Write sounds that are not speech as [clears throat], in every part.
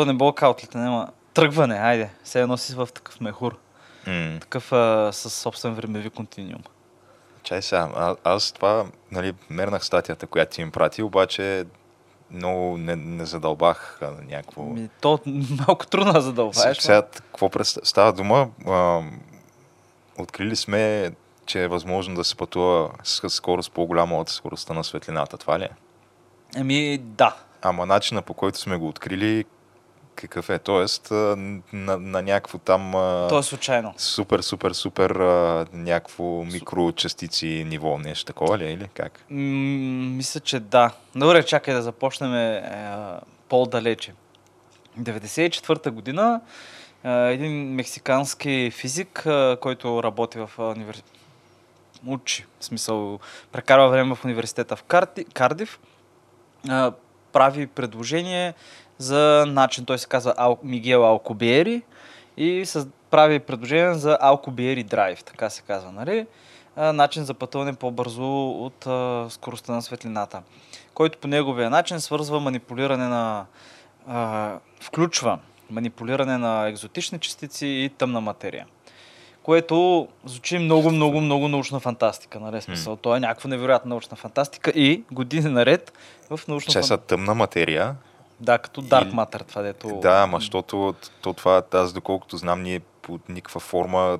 То не било каутлите, няма. Тръгване, айде. Все едно си в такъв мехур. М- Такъв а, с собствен времеви континуум. Чай сега, а, аз това, нали, мернах статията, която ти им прати, обаче много не, не задълбах а, някакво... Ми, то малко трудно да задълбаеш. С- Сега, какво преста... става дума? А, открили сме, че е възможно да се пътува с скорост по-голяма от скоростта на светлината. Това ли е? Еми, да. Ама начина по който сме го открили, какъв е? Тоест, на, на някакво там То е случайно. супер, супер, супер някакво микрочастици ниво, нещо такова ли е или как? М, мисля, че да. Добре, чакай да започнем е, по-далече. 94-та година един мексикански физик, който работи в университет, учи, в смисъл, прекарва време в университета в Карти, Кардив, прави предложение за начин, той се казва Ал, Мигел Алкобиери и съз, прави предложение за Алкобиери драйв, така се казва, нали? А, начин за пътуване по-бързо от а, скоростта на светлината, който по неговия начин свързва манипулиране на... А, включва манипулиране на екзотични частици и тъмна материя. Което звучи много, много, много научна фантастика, нали? Смисъл, то е някаква невероятна научна фантастика и години наред в научна Че са тъмна материя. Да, като Dark Matter, това дето... Да, ама защото то това, аз доколкото знам, ние под никаква форма,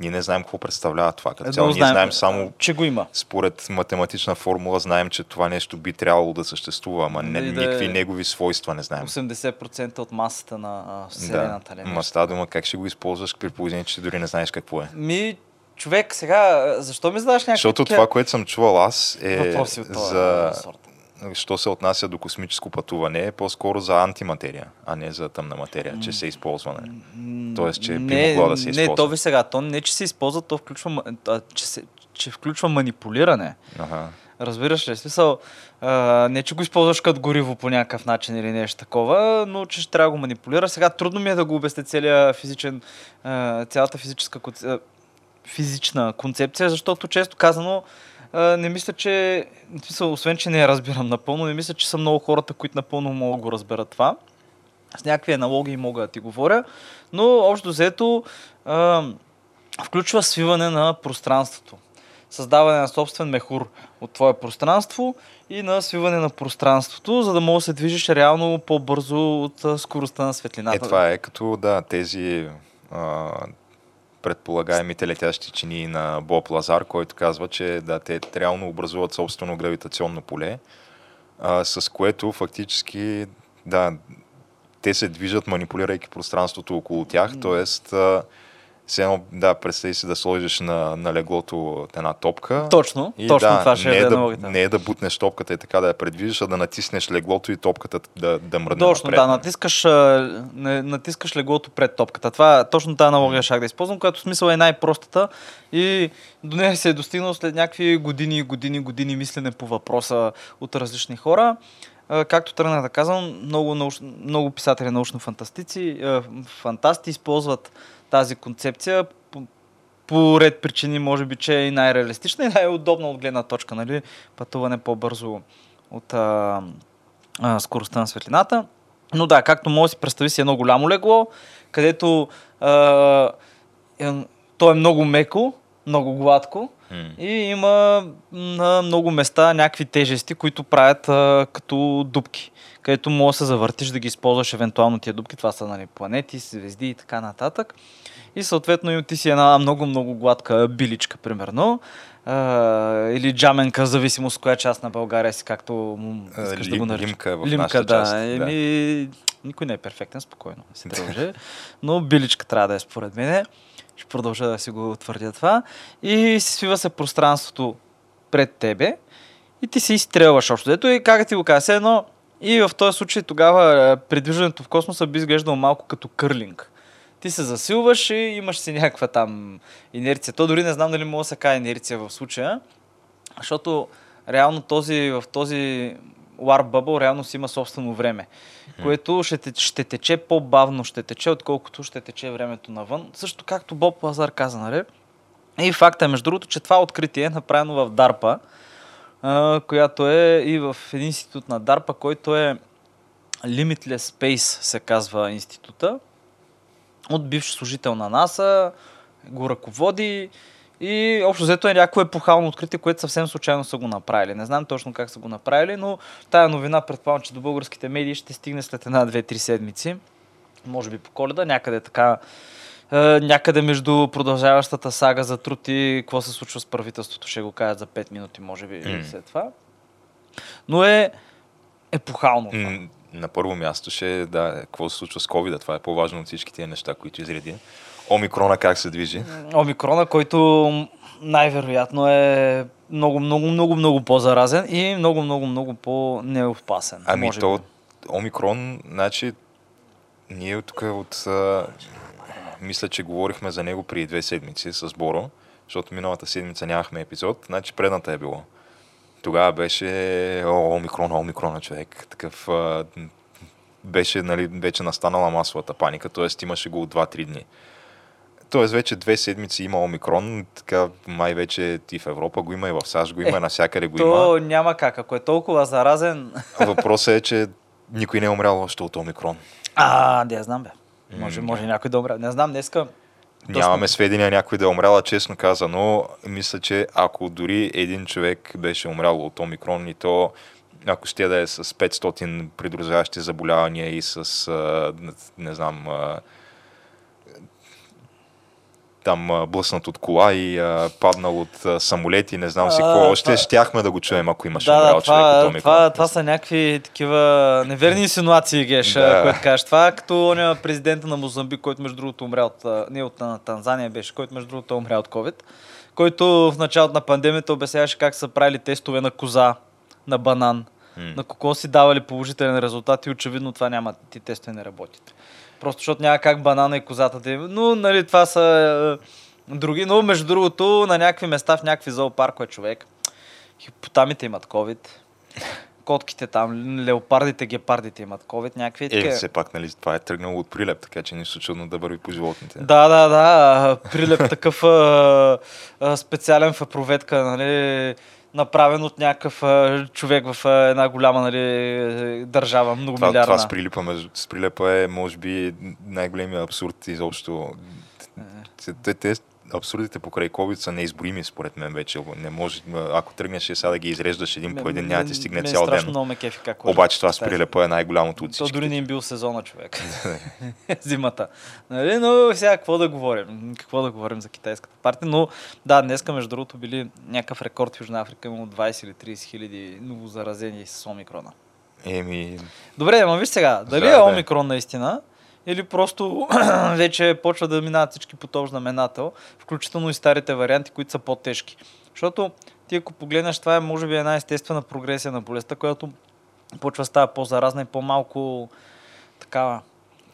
ние не знаем какво представлява това. Като цяло, ние знаем само че го има. според математична формула, знаем, че това нещо би трябвало да съществува, ама не, Дали да никакви е- негови свойства не знаем. 80% от масата на Вселената. да. Да. Ма става дума как ще го използваш при положение, че дори не знаеш какво е. Ми, човек, сега, защо ми задаваш някакви Защото това, което съм чувал аз е за... сорт? Що се отнася до космическо пътуване, е по-скоро за антиматерия, а не за тъмна материя, че се използва. Не? М, Тоест, че би не, могло да се Не, използва. то ви сега, то не, че се използва, то включва, а, че, се, че включва манипулиране. Ага. Разбираш ли? Смисъл, а, не че го използваш като гориво по някакъв начин или нещо такова, но че ще трябва да го манипулира. Сега трудно ми е да го обясня целия физичен, а, цялата физическа, физична концепция, защото често казано не мисля, че, смисъл, освен, че не я разбирам напълно, не мисля, че са много хората, които напълно могат да го разберат това. С някакви аналогии мога да ти говоря, но общо взето а, включва свиване на пространството създаване на собствен мехур от твое пространство и на свиване на пространството, за да можеш да се движиш реално по-бързо от скоростта на светлината. Е, това е като, да, тези а, предполагаемите летящи чини на Боб Лазар, който казва, че да, те реално образуват собствено гравитационно поле, а, с което фактически, да, те се движат, манипулирайки пространството около тях, т.е. все едно, да, представи си да сложиш на, на леглото от една топка. Точно, И точно да, това ще не е да, аналогията. не е да бутнеш топката и така да я предвижиш, а да натиснеш леглото и топката да, да мръдне Точно, напред. да, натискаш, не, натискаш леглото пред топката. Това точно тази аналогия ще да използвам, която смисъл е най-простата и до нея се е достигнал след някакви години, години, години мислене по въпроса от различни хора. Както тръгнах да казвам, много, много писатели научно-фантастици, фантасти използват тази концепция по, ред причини, може би, че е и най-реалистична и най-удобна от гледна точка, нали? Пътуване по-бързо от а, а, скоростта на светлината. Но да, както може да си представи си едно голямо легло, където а, е, то е много меко, много гладко М. и има на много места някакви тежести, които правят а, като дупки, където може да се завъртиш да ги използваш евентуално тия дупки. Това са нали, планети, звезди и така нататък. и съответно и ти си една много-много гладка биличка, примерно. А, или джаменка, в зависимост коя част на България си, както искаш да Лим- го наричаш. лимка е в Лимка, да. част, да. Еми, никой не е перфектен, спокойно си [laughs] дължи. Но биличка трябва да е според мен. Ще продължа да си го твърдя това. И си свива се пространството пред тебе и ти си изстрелваш общо. Ето и как ти го все едно и в този случай тогава е, придвижването в космоса би изглеждало малко като кърлинг. Ти се засилваш и имаш си някаква там инерция. То дори не знам дали мога да се каже инерция в случая, защото реално този, в този Warp Bubble реално си има собствено време, което ще, ще тече по-бавно, ще тече, отколкото ще тече времето навън. Също както Боб Лазар каза, нали? И факта е, между другото, че това откритие е направено в DARPA, която е и в един институт на DARPA, който е Limitless Space, се казва института. От бивш служител на НАСА, го ръководи и общо взето е някакво епохално откритие, което съвсем случайно са го направили. Не знам точно как са го направили, но тая новина предполагам, че до българските медии ще стигне след една, две, три седмици. Може би по коледа, някъде така е, някъде между продължаващата сага за труд и какво се случва с правителството, ще го кажат за 5 минути, може би, М. след това. Но е епохално. това. М, На първо място ще е, да, какво се случва с COVID, това е по-важно от всички тия неща, които изреди. Омикрона как се движи. Омикрона, който най-вероятно е много, много, много, много по-заразен и много, много, много по-неопасен. Ами може то, би. Омикрон, значи, ние тук от... А, мисля, че говорихме за него преди две седмици с Боро, защото миналата седмица нямахме епизод, значи предната е било. Тогава беше о, Омикрон, Омикрона човек. Такъв а, беше, нали, вече настанала масовата паника, т.е. имаше го от 2-3 дни. Тоест вече две седмици има Омикрон, така май вече и в Европа го има, и в САЩ го има, Е, навсякъде го има. То няма как. Ако е толкова заразен... Въпросът е, че никой не е умрял още от Омикрон. А, да я знам, бе. Може, може някой да умре. Не знам, днеска... Нямаме сведения някой да е умрял, честно казано, мисля, че ако дори един човек беше умрял от Омикрон и то ако ще да е с 500 придружаващи заболявания и с, не, знам, там блъснат от кола и а, паднал от а, самолет и не знам си какво. Още това- щяхме да го чуем, ако имаше Да, умрял да, човек от това, Омикрон. това, това са някакви такива неверни инсинуации, Геш, Да. което кажеш. Това е като оня президента на Мозамбик, който между другото умря от, не от Танзания беше, който между другото умря от COVID, който в началото на пандемията обясняваше как са правили тестове на коза, на банан, на кокос си давали положителен резултат и очевидно това няма, ти тестове не работят. Просто защото няма как банана и козата да има. Но, нали, това са е, други. Но, между другото, на някакви места, в някакви зоопаркове човек, хипотамите имат COVID, котките там, леопардите, гепардите имат COVID, някакви Е, все пак, нали, това е тръгнало от прилеп, така че нищо чудно да върви по животните. Да, да, да. Прилеп такъв а, а, специален в проветка, нали, направен от някакъв а, човек в а, една голяма нали, държава, много Това, милиарна. това с, прилипа, между- с прилепа е, може би, най-големия абсурд изобщо. Те, те, те абсурдите покрай COVID са неизброими, според мен вече. Не може, ако тръгнеш сега да ги изреждаш един по един, няма да ти стигне Мен цял страшно ден. много ме кефи как Обаче това с прилепа е най-голямото от То всички. дори не им бил сезона, човек. [laughs] [laughs] Зимата. Нали? Но сега какво да говорим? Какво да говорим за китайската партия? Но да, днеска между другото били някакъв рекорд в Южна Африка, имало 20 или 30 хиляди ново заразени с омикрона. Еми, Добре, ама виж сега, дали Да, е да. омикрон наистина, или просто [clears throat] вече почва да минават всички по този знаменател, включително и старите варианти, които са по-тежки. Защото ти ако погледнеш, това е може би една естествена прогресия на болестта, която почва става по-заразна и по-малко такава.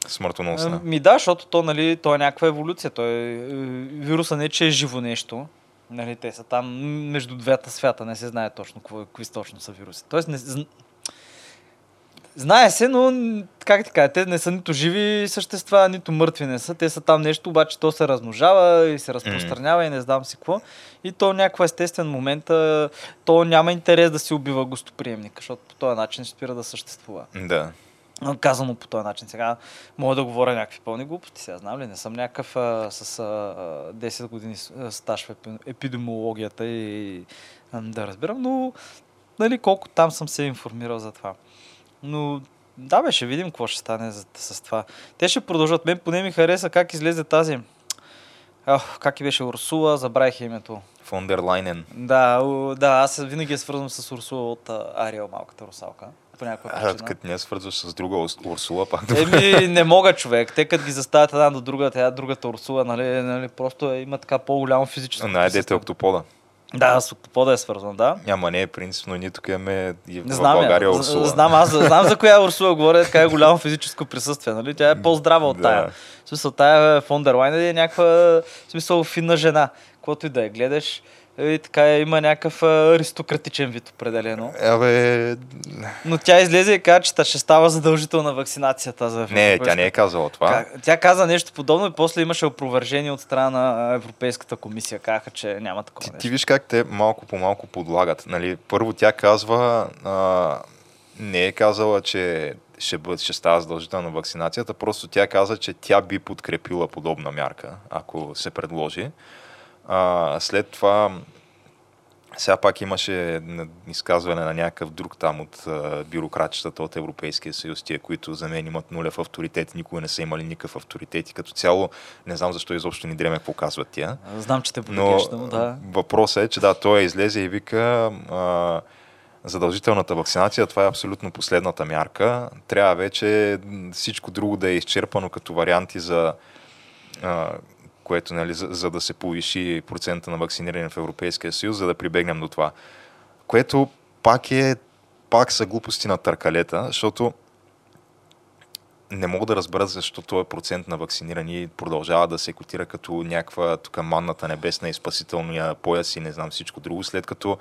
смъртоносна. Ми да, защото то, нали, то е някаква еволюция. Той, е, е, вируса не че е живо нещо. Нали, те са там между двата свята, не се знае точно какво, какви точно са вируси. Тоест, не, знае се, но как ти кажа, те не са нито живи същества, нито мъртви не са. Те са там нещо, обаче то се размножава и се разпространява и не знам си какво. И то някаква естествен момент, то няма интерес да си убива гостоприемника, защото по този начин ще спира да съществува. Да. Казано по този начин. Сега мога да говоря някакви пълни глупости. Сега знам ли, не съм някакъв а, с а, а, 10 години стаж в епи- епидемиологията и а, да разбирам, но нали, колко там съм се информирал за това. Но да, бе, ще видим какво ще стане за, с това. Те ще продължат. Мен поне ми хареса как излезе тази Ох, как и беше Урсула, забравих името. Фондер Лайнен. Да, да, аз винаги я свързвам с Урсула от а, Ариел, малката русалка. По някаква А, причина. като не свързваш с друга Урсула, пак да Еми, не мога човек. Те като ги заставят една до друга, тя другата Урсула, нали, нали просто има така по-голямо физическо. Най-дете октопода. Да, с октопода е свързван, да. Няма не е принципно, ние тук имаме и в знам, България Урсула. знам, аз знам за коя Урсула говоря, така е голямо физическо присъствие, нали? Тя е по-здрава от Да. тая. В смисъл, тая Фондерлайн е някаква, в смисъл, финна жена. Каквото и да я гледаш, и така е, има някакъв аристократичен вид определено. Абе, Но тя излезе и каза, че ще става задължителна вакцинацията за не, тя не е казала това. Как- Тя каза нещо подобно и после имаше опровержение от страна на Европейската комисия. Казаха, че няма такова Ти, ти виж как те малко по малко подлагат. Нали? Първо тя казва, а, не е казала, че ще, бъде, ще става задължителна вакцинацията, просто тя каза, че тя би подкрепила подобна мярка, ако се предложи. А, след това сега пак имаше изказване на някакъв друг там от бюрократчетата от Европейския съюз, тия, които за мен имат нулев авторитет, никога не са имали никакъв авторитет и като цяло не знам защо изобщо ни дреме показват тия. Знам, че те но да. въпросът е, че да, той излезе и вика а, задължителната вакцинация, това е абсолютно последната мярка. Трябва вече всичко друго да е изчерпано като варианти за а, което, нали, за, за да се повиши процента на вакциниране в Европейския съюз, за да прибегнем до това. Което пак е, пак са глупости на търкалета, защото не мога да разбера защо този процент на вакцинирани продължава да се котира като някаква тук манната небесна и спасителния пояс и не знам всичко друго, след като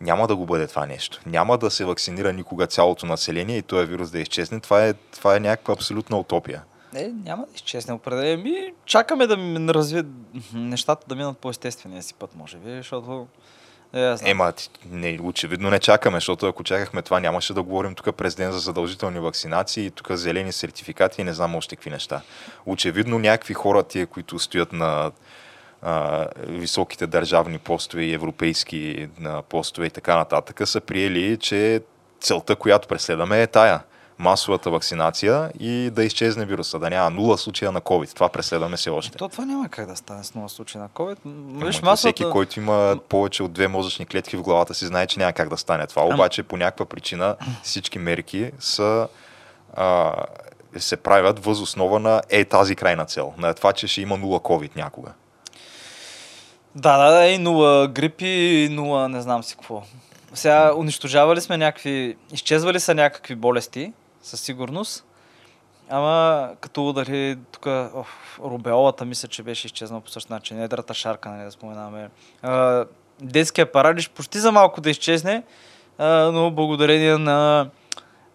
няма да го бъде това нещо. Няма да се вакцинира никога цялото население и този вирус да изчезне. Това е, това е някаква абсолютна утопия. Не, няма да изчезне определено. Ми, чакаме да ми развият нещата да минат по естествения си път, може би, защото... Е. Ема, не, очевидно не чакаме, защото ако чакахме това, нямаше да говорим тук през ден за задължителни вакцинации тук зелени сертификати и не знам още какви неща. Очевидно някакви хора, тия, които стоят на а, високите държавни постове и европейски на постове и така нататък, са приели, че целта, която преследваме е тая масовата вакцинация и да изчезне вируса, да няма нула случая на COVID. Това преследваме се още. То това няма как да стане с нова случай на COVID. Виж, масата... Всеки, който има повече от две мозъчни клетки в главата си, знае, че няма как да стане това. Обаче по някаква причина всички мерки са, а, се правят въз основа на е тази крайна цел. На това, че ще има нула COVID някога. Да, да, да, и нула грипи, и нула не знам си какво. Сега унищожавали сме някакви, изчезвали са някакви болести, със сигурност. Ама като дали тук рубеолата мисля, че беше изчезнал по същия начин, едрата шарка, нали да споменаваме. А, детския паралич почти за малко да изчезне, а, но благодарение на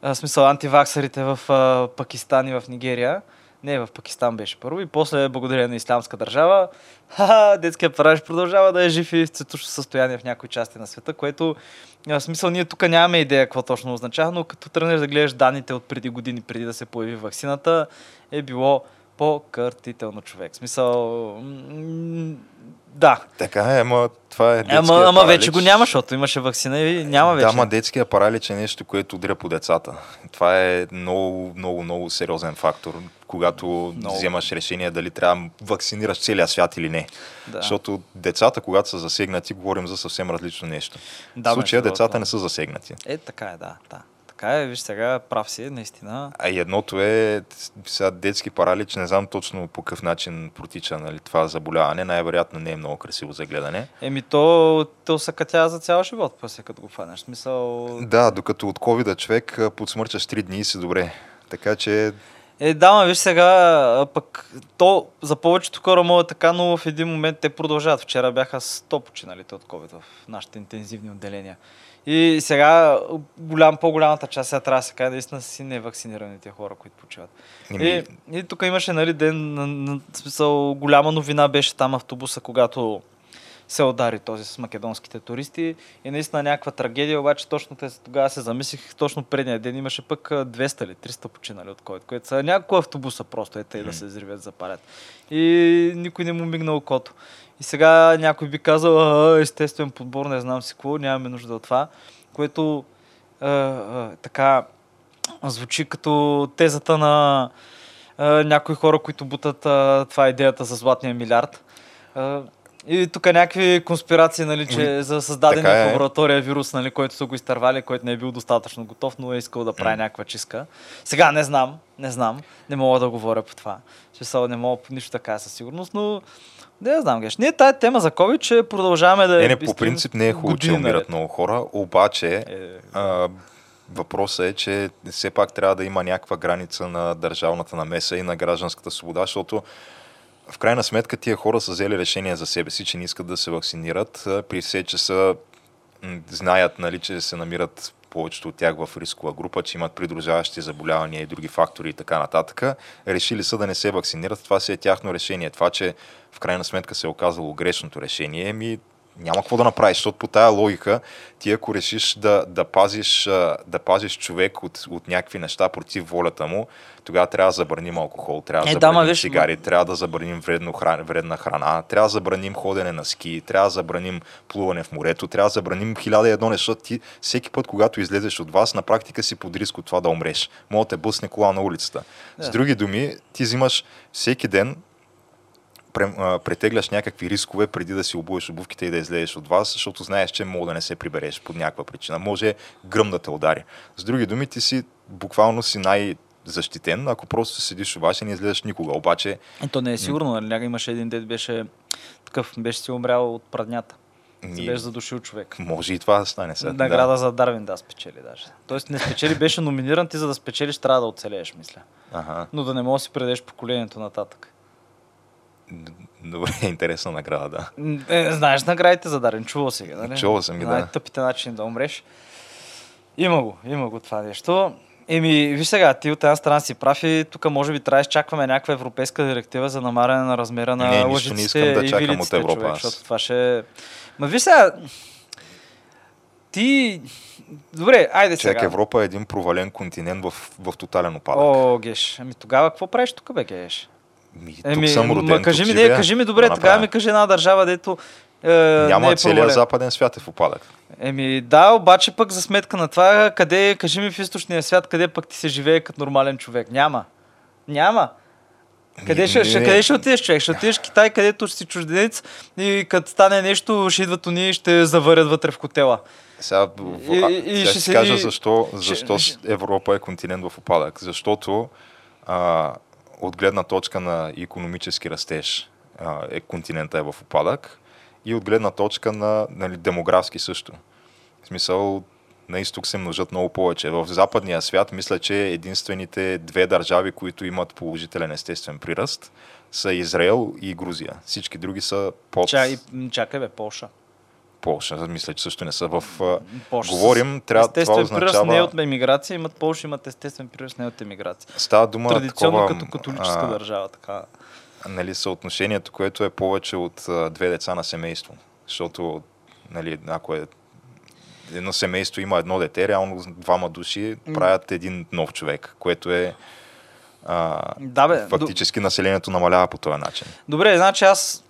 а, смисъл антиваксарите в а, Пакистан и в Нигерия, не, в Пакистан беше първо и после благодарение на Исламска държава, ха, детския паралич продължава да е жив и в цветущо състояние в някои части на света, което в смисъл ние тук нямаме идея какво точно означава, но като тръгнеш да гледаш данните от преди години, преди да се появи ваксината, е било по-къртително човек. В смисъл, да. Така е, ама това е детския Ама, ама вече го няма, защото имаше вакцина и няма вече. Да, ама детския паралич е нещо, което удря по децата. Това е много, много, много сериозен фактор, когато Много. вземаш решение дали трябва да вакцинираш целия свят или не. Да. Защото децата, когато са засегнати, говорим за съвсем различно нещо. Да, в случая децата другото. не са засегнати. Е, така е, да, да. Така е, виж сега, прав си, наистина. А и едното е сега детски паралич, не знам точно по какъв начин протича нали, това заболяване. Най-вероятно не е много красиво за гледане. Еми то, то се катя за цял живот, после като го фанеш. В Смисъл... Да, докато от covid човек подсмърчаш 3 дни и си добре. Така че Е, да, ма виж сега, пък то за повечето хора е така, но в един момент те продължават. Вчера бяха 100 починалите от COVID в нашите интензивни отделения. И сега голям, по-голямата част, сега трябва да се каже, наистина си невакцинираните хора, които почиват. Еми, И, и тук имаше нали, ден, на, на, в смисъл, голяма новина беше там автобуса, когато се удари този с македонските туристи. И наистина някаква трагедия, обаче точно те, тогава се замислих, точно предния ден имаше пък а, 200 или 300 починали от COVID, което са няколко автобуса просто, ете и да се взривят, запалят. И никой не му мигна окото. И сега някой би казал, «А, естествен подбор, не знам си какво, нямаме нужда от това, което а, а, така звучи като тезата на а, някои хора, които бутат а, това е идеята за златния милиард. И тук някакви конспирации, нали, че за създаден в е. лаборатория вирус, нали, който са го изтървали, който не е бил достатъчно готов, но е искал да прави някаква чистка. Сега не знам, не знам, не мога да говоря по това. Смисъл, не мога по нищо така със сигурност, но не знам, геш. Ние тая тема за COVID, че продължаваме да Не, не, по принцип не е хубаво, че умират много хора, обаче Е, а, въпросът е, че все пак трябва да има някаква граница на държавната намеса и на гражданската свобода, защото в крайна сметка тия хора са взели решение за себе си, че не искат да се вакцинират, при все, че са знаят, нали, че се намират повечето от тях в рискова група, че имат придружаващи заболявания и други фактори и така нататък. Решили са да не се вакцинират. Това си е тяхно решение. Това, че в крайна сметка се е оказало грешното решение, ми няма какво да направиш, защото по тая логика ти ако решиш да, да, пазиш, да пазиш човек от, от някакви неща против волята му, тогава трябва да забраним алкохол, трябва да Е, да, забраним ма виж, цигари, трябва да забраним вредно хран, вредна храна, трябва да забраним ходене на ски, трябва да забраним плуване в морето, трябва да забраним хиляда и едно защото ти всеки път, когато излезеш от вас, на практика си под риск от това да умреш. Мога да те бъсне кола на улицата. С Да. други думи, ти взимаш всеки ден претегляш някакви рискове преди да си обуеш обувките и да излезеш от вас, защото знаеш, че мога да не се прибереш под някаква причина. Може гръм да те удари. С други думи, ти си буквално си най- защитен, ако просто седиш и не излезеш никога. Обаче, И то не е сигурно, нали? Имаше един дед, беше такъв, беше си умрял от праднята. Се Ни- беше задушил човек. може и това да стане сега. Награда за Дарвин да спечели даже. Тоест не спечели, беше номиниран ти за да спечелиш, трябва да оцелееш, мисля. Да. Ага. Но да не можеш да си предеш поколението нататък. Добре, [laughs] интересна награда, да. Е, знаеш наградите за Дарвин, чувал си ги, нали? Чувал съм ги, да. Най-тъпите начини да умреш. Има го, има го това нещо. Еми, виж сега, ти от една страна си прав и тук може би трябва да изчакваме някаква европейска директива за намаляне на размера на Не, нищо не лъжиците искам да и чакам от Европа, човек, защото това ще... Ма виж сега, ти... Добре, айде Човек, сега. Европа е един провален континент в, в тотален опадък. О, Геш, ами тогава какво правиш тук, бе, Геш? Ми, Еми, тук съм роден, ма кажи ми, не, кажи ми, добре, тогава направя? ми кажи една държава, дето е, Няма не е целият западен свят е в опадък. Еми да, обаче пък за сметка на това, къде, кажи ми в източния свят, къде пък ти се живее като нормален човек? Няма. Няма. Къде Ми, ще, ще, не. къде ще отидеш, човек? Ще отидеш в Китай, където ще си чужденец и като стане нещо, ще идват уния и ще заварят вътре в котела. Сега, И- а, и- сега ще ще ти кажа защо, ще- защо ще- Европа е континент в опадък. Защото а, от гледна точка на економически растеж е, континента е в опадък и от гледна точка на нали, демографски също. В смисъл, на изток се множат много повече. В западния свят мисля, че единствените две държави, които имат положителен естествен приръст, са Израел и Грузия. Всички други са под Ча, и, чакай бе, Полша. Полша. Мисля, че също не са в... Полша Говорим, трябва това естествен приръст означава... не е от емиграция, имат Полша, имат естествен приръст не е от емиграция. Става дума Традиционно такова, като католическа а, държава, така. Нали, съотношението, което е повече от а, две деца на семейство. Защото, нали, ако е едно семейство има едно дете, реално двама души правят един нов човек, което е а, Да, бе, фактически населението намалява по този начин. Добре, значи аз...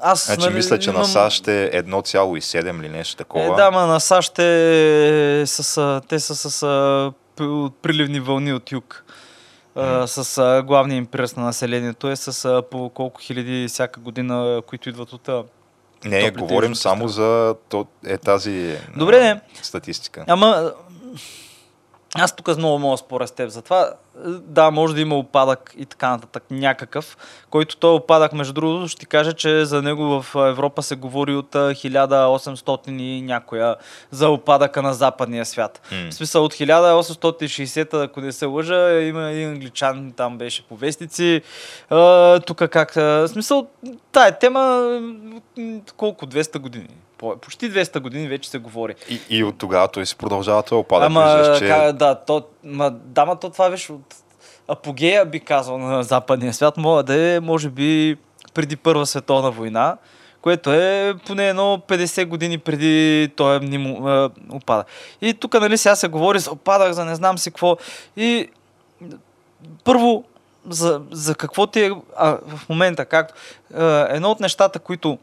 Аз, Значи нали, мисля, че на имам- САЩ е 1,7 или нещо такова. Е, да, ма на САЩ е с, а, те са с приливни вълни от юг. А, с а, главния им приръст на населението е с а, по колко хиляди всяка година, които идват от... Не, говорим само за то, е тази Добре, а, статистика. Ама аз тук много мога споря с теб. Затова, да, може да има опадък и така нататък, някакъв, който той опадък, между другото, ще ти кажа, че за него в Европа се говори от а, 1800 и някоя за опадъка на западния свят. М. В смисъл от 1860, ако не се лъжа, има един англичан, там беше по вестници. Тук как... В смисъл, тая тема колко? 200 години. По- Почти 200 години вече се говори. И, и от тогава той си продължава този опадък. Ама, Виждаш, че... ка, да, то, ма, да, ма то това беше от апогея, би казал, на западния свят. Мога да е, може би, преди Първа световна война, което е поне едно 50 години преди той мнимо, е, опада. И тук, нали, сега се говори за опадък, за не знам си какво. И първо, за, за какво ти е а, в момента, както е, едно от нещата, които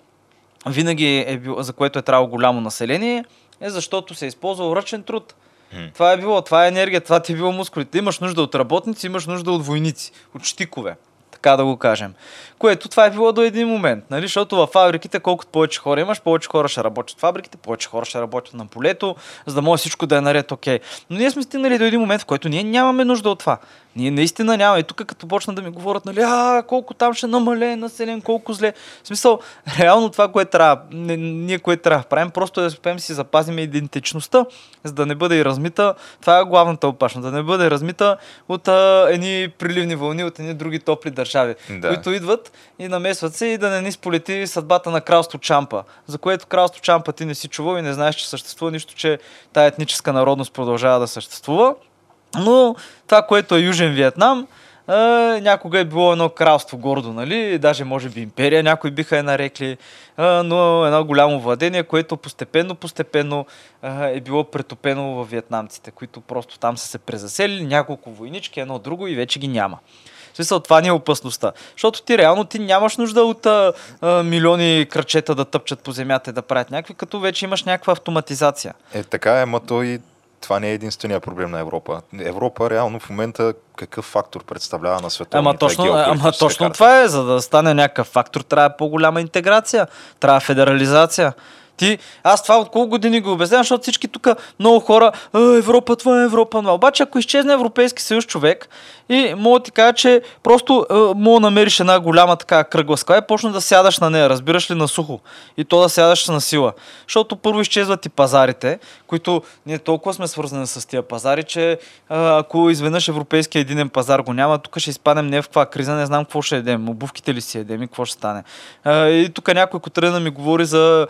винаги е било, за което е трябвало голямо население, е защото се е използвал ръчен труд. М. Това е било, това е енергия, това ти е било мускулите. Имаш нужда от работници, имаш нужда от войници, от щикове. така да го кажем. Което това е било до един момент, нали? защото във фабриките колкото повече хора имаш, повече хора ще работят в фабриките, повече хора ще работят на полето, за да може всичко да е наред окей. Но ние сме стигнали до един момент, в който ние нямаме нужда от това. Ние наистина нямаме. И тук като почна да ми говорят, нали, а, колко там ще намалее населен, колко зле. В смисъл, реално това, което трябва, ние което трябва да правим, просто е да успеем си запазим идентичността, за да не бъде и размита. Това е главната опашна, да не бъде размита от а, едни приливни вълни, от едни други топли държави, да. които идват и намесват се и да не ни сполети съдбата на кралство Чампа, за което кралство Чампа ти не си чувал и не знаеш, че съществува нищо, че тая етническа народност продължава да съществува. Но това, което е Южен Виетнам, е, някога е било едно кралство гордо, нали? Даже може би империя, някои биха е нарекли, е, но едно голямо владение, което постепенно, постепенно е, е било претопено в вьетнамците, които просто там са се презаселили, няколко войнички, едно друго и вече ги няма. Смисъл, това ни е опасността. Защото ти реално ти нямаш нужда от а, милиони кръчета да тъпчат по земята и да правят някакви, като вече имаш някаква автоматизация. Е, така е, ма то и това не е единствения проблем на Европа. Европа реално в момента какъв фактор представлява на света? Ама точно, ама точно карта. това е, за да стане някакъв фактор, трябва по-голяма интеграция, трябва федерализация. Ти, аз това от колко години го обяснявам, защото всички тук много хора, Европа, това е Европа. Но обаче, ако изчезне Европейски съюз човек и мога ти кажа, че просто е, мога намериш една голяма така кръгла скала и почна да сядаш на нея, разбираш ли, на сухо. И то да сядаш на сила. Защото първо изчезват и пазарите, които ние толкова сме свързани с тия пазари, че е, ако изведнъж европейския единен пазар го няма, тук ще изпадем не в каква криза, не знам какво ще едем. Обувките ли си едем и какво ще стане. Е, и тук някой, тръгна ми говори за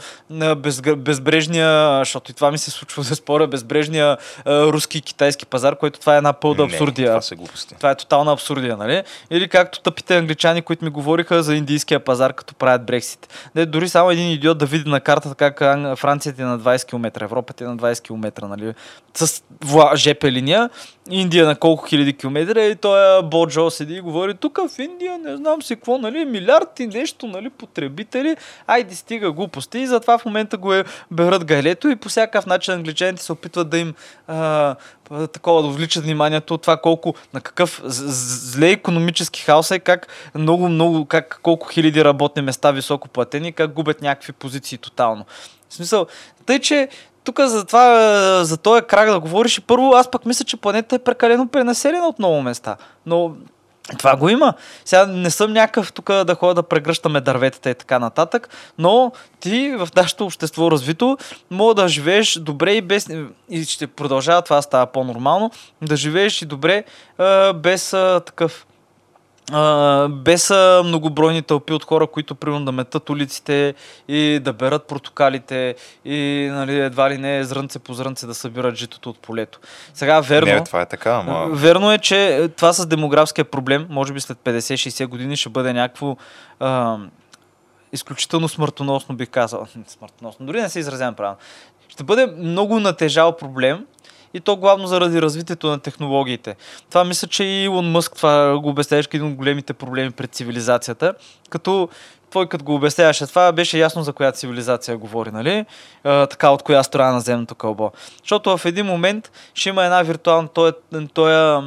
без, безбрежния, защото и това ми се случва да споря, безбрежния руски и китайски пазар, който това е една пълна абсурдия. това са глупости това е тотална абсурдия, нали? Или както тъпите англичани, които ми говориха за индийския пазар, като правят Брексит. Не, дори само един идиот да види на картата как Франция е на 20 км, Европа е на 20 км, нали? С ЖП линия, Индия на колко хиляди километра и той Боджо седи и говори, тук в Индия не знам си какво, нали, милиард и нещо, нали, потребители, айде стига глупости и затова в момента го е берат галето и по всякакъв начин англичаните се опитват да им а, такова да увличат вниманието от това колко, на какъв зле економически хаос е, как много, много, как колко хиляди работни места високо платени, как губят някакви позиции тотално. В смисъл, тъй, че тук за това, за този крак да говориш първо аз пък мисля, че планета е прекалено пренаселена от много места. Но това го има. Сега не съм някакъв тук да ходя да прегръщаме дърветата и така нататък, но ти в нашето общество развито мога да живееш добре и без... И ще продължава това става по-нормално, да живееш и добре без такъв а, без а, многобройни тълпи от хора, които примерно да метат улиците и да берат портокалите и нали, едва ли не зрънце по зрънце да събират житото от полето. Сега верно. Не, това е така, ама... Верно е, че това с демографския проблем, може би след 50-60 години ще бъде някакво а, изключително смъртоносно, бих казал. [laughs] смъртоносно, дори не се изразявам правилно. Ще бъде много натежал проблем, и то главно заради развитието на технологиите. Това мисля, че и Илон Мъск това го обясняваш един от големите проблеми пред цивилизацията, като той като го обясняваше това, беше ясно за коя цивилизация говори, нали? А, така, от коя страна на земното кълбо. Защото в един момент ще има една виртуална, той, той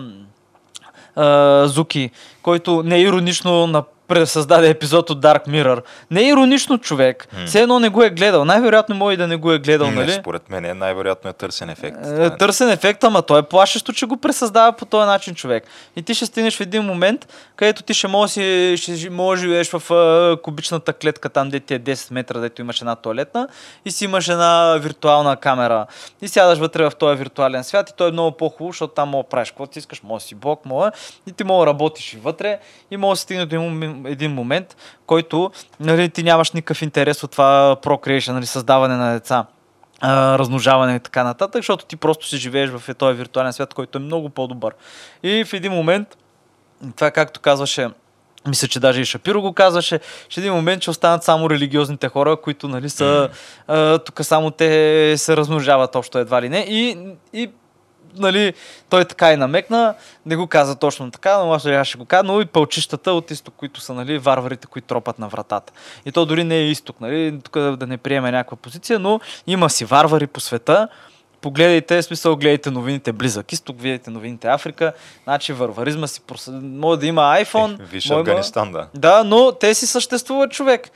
Зуки, който не е иронично на пресъздаде епизод от Dark Mirror. Не е иронично човек. Hmm. Все едно не го е гледал. Най-вероятно може и да не го е гледал, не, нали? Според мен е най-вероятно е търсен ефект. Е, търсен ефект, ама той е плашещо, че го пресъздава по този начин човек. И ти ще стигнеш в един момент, където ти ще можеш, ще можеш живееш в а, кубичната клетка, там де ти е 10 метра, дето имаш една туалетна и си имаш една виртуална камера. И сядаш вътре в този виртуален свят и той е много по-хубаво, защото там мога правиш каквото искаш, може си бог, мога. И ти мога работиш и вътре и може да стигне до един момент, който нали, ти нямаш никакъв интерес от това procreation, нали, създаване на деца размножаване и така нататък, защото ти просто си живееш в този виртуален свят, който е много по-добър. И в един момент, това както казваше мисля, че даже и Шапиро го казваше, ще един момент, че останат само религиозните хора, които нали, са, mm. тук само те се размножават общо едва ли не. И, и нали, той така и намекна, не го каза точно така, но аз ще го кажа, но и пълчищата от изток, които са нали, варварите, които тропат на вратата. И то дори не е изток, нали, тук да не приеме някаква позиция, но има си варвари по света, погледайте, в смисъл гледайте новините Близък изток, гледайте новините Африка, значи варваризма си, може да има iPhone, Е, Виж може Афганистан, да. да, но те си съществуват човек.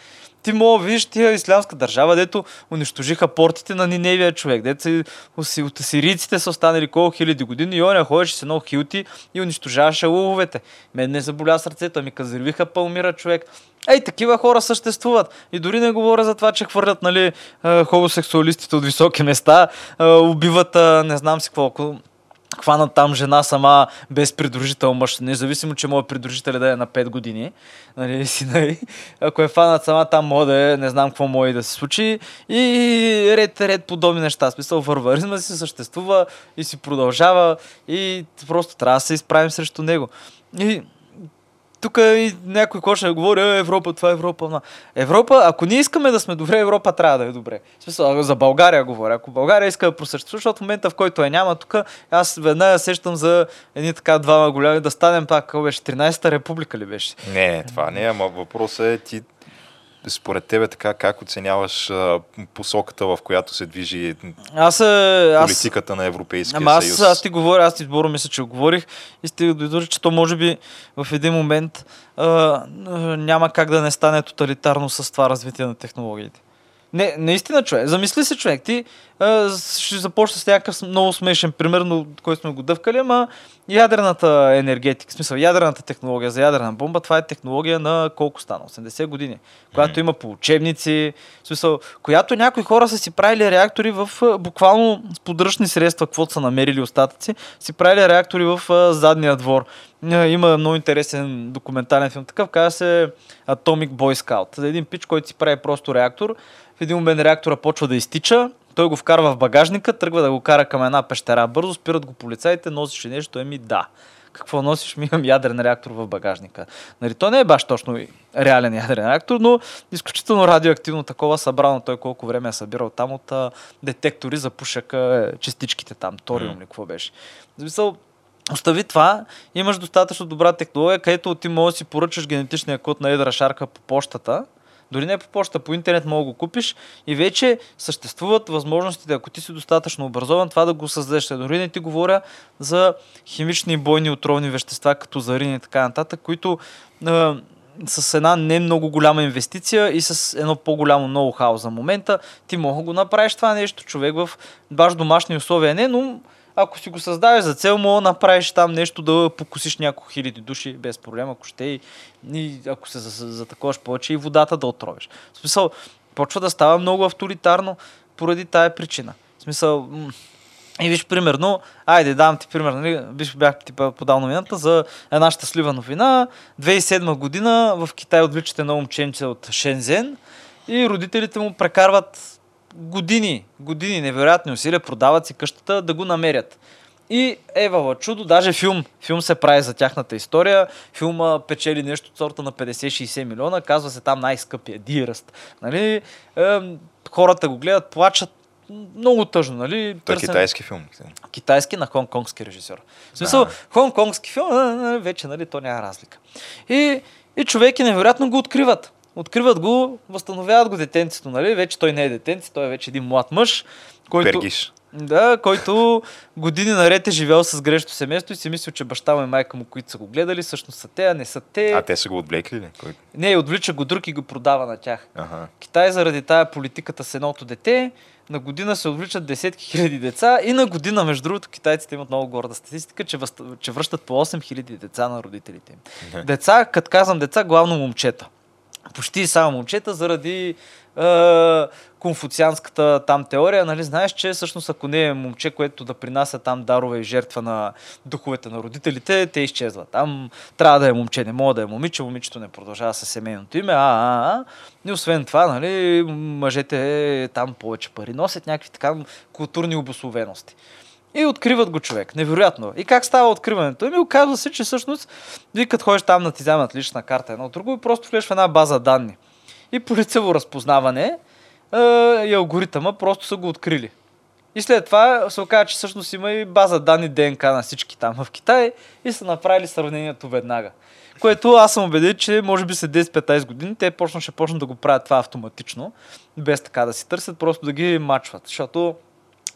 Ти мога виж тия ислямска държава, дето унищожиха портите на Ниневия човек, дето от сирийците са останали колко хиляди години и оня ходеше с едно хилти и унищожаваше лъвовете. Мен не заболя сърцето, ами казервиха Палмира човек. Ей, такива хора съществуват. И дори не говоря за това, че хвърлят нали, а, хомосексуалистите от високи места, а, убиват а, не знам си какво, хванат там жена сама без придружител мъж, независимо, че моят придружител е да е на 5 години, нали, [laughs] сина й. ако е фанат сама, там може да е, не знам какво може да се случи и ред, ред подобни неща. Смисъл, варваризма си съществува и си продължава и просто трябва да се изправим срещу него. И тук някой почне да говори, «Е, Европа, това е Европа. ма». Европа, ако ние искаме да сме добре, Европа трябва да е добре. В смисъл, за България говоря. Ако България иска да просъществува, защото в момента, в който я няма тук, аз веднага сещам за едни така двама голями, да станем пак, беше, 13-та република ли беше? Не, това не е, ама въпросът е ти според тебе така как оценяваш а, посоката, в която се движи Аз, а, аз, политиката на Европейския Ама аз, съюз? аз ти говоря, аз ти сборо мисля, че го говорих и стига до извода, че то може би в един момент а, а, няма как да не стане тоталитарно с това развитие на технологиите. Не, наистина, човек. Замисли се, човек. Ти а, ще започна с някакъв много смешен пример, но който сме го дъвкали, ама ядрената енергетика, в смисъл ядрената технология за ядрена бомба, това е технология на колко стана? 80 години. Която има по учебници, в смисъл, която някои хора са си правили реактори в буквално с подръчни средства, каквото са намерили остатъци, си правили реактори в а, задния двор. Има много интересен документален филм. Такъв казва се Atomic Boy Scout. За един пич, който си прави просто реактор. В един момент реактора почва да изтича, той го вкарва в багажника, тръгва да го кара към една пещера. Бързо спират го полицаите, носиш ли нещо, еми да. Какво носиш? Ми имам ядрен реактор в багажника. Нали, то не е баш точно реален ядрен реактор, но изключително радиоактивно такова събрано. Той колко време е събирал там от а, детектори за пушака, е, частичките там, ториум ли, какво беше. В смисъл, Остави това, имаш достатъчно добра технология, където ти можеш да си поръчаш генетичния код на едра шарка по почтата, дори не по почта, по интернет мога да го купиш и вече съществуват възможностите, ако ти си достатъчно образован, това да го създадеш. Дори не ти говоря за химични и бойни отровни вещества, като зарин и така нататък, които а, с една не много голяма инвестиция и с едно по-голямо ноу-хау за момента, ти мога да го направиш това нещо, човек в баш домашни условия не, но ако си го създаваш за цел, мога да направиш там нещо да покусиш няколко хиляди души без проблем, ако ще и, и ако се затаковаш повече и водата да отровиш. В смисъл, почва да става много авторитарно поради тая причина. В смисъл, и виж, примерно, айде, дам ти пример, нали, виж, бях ти подал новината за една щастлива новина. 2007 година в Китай отвличате едно момченце от Шензен и родителите му прекарват години, години, невероятни усилия, продават си къщата да го намерят. И Евала чудо, даже филм, филм се прави за тяхната история. Филма печели нещо от сорта на 50-60 милиона, казва се там най-скъпия Диръст. Нали? Е, хората го гледат, плачат, много тъжно, нали? Той е Търсен- китайски филм. китайски на хонконгски режисьор. В смисъл, Да. хонконгски филм, вече, нали, то няма разлика. И, и човеки невероятно го откриват. Откриват го, възстановяват го детенцето, нали? Вече той не е детенце, той е вече един млад мъж, който... Пергиш. Да, който години наред е живял с грешното семейство и си мислил, че баща му и майка му, които са го гледали, всъщност са те, а не са те. А те са го отвлекли ли? Кой? Не, отвлича го друг и го продава на тях. Ага. Китай заради тая политиката с едното дете, на година се отвличат десетки хиляди деца и на година, между другото, китайците имат много горда статистика, че, въз... че връщат по 8 хиляди деца на родителите им. Деца, като казвам деца, главно момчета. Почти само момчета, заради е, конфуцианската там теория, нали, знаеш, че всъщност ако не е момче, което да принася там дарове и жертва на духовете на родителите, те изчезват. Там трябва да е момче, не мога да е момиче, момичето не продължава със семейното име, а, а, а. И освен това, нали, мъжете там повече пари носят някакви така културни обословености. И откриват го човек. Невероятно. И как става откриването? Ами оказва се, че всъщност, вие като ходиш там да ти вземат лична карта едно от друго и просто влезеш в една база данни. И по лицево разпознаване е, и алгоритъма просто са го открили. И след това се оказа, че всъщност има и база данни ДНК на всички там в Китай и са направили сравнението веднага. Което аз съм убеден, че може би след 10-15 години те почна, ще почнат да го правят това автоматично, без така да си търсят, просто да ги мачват. Защото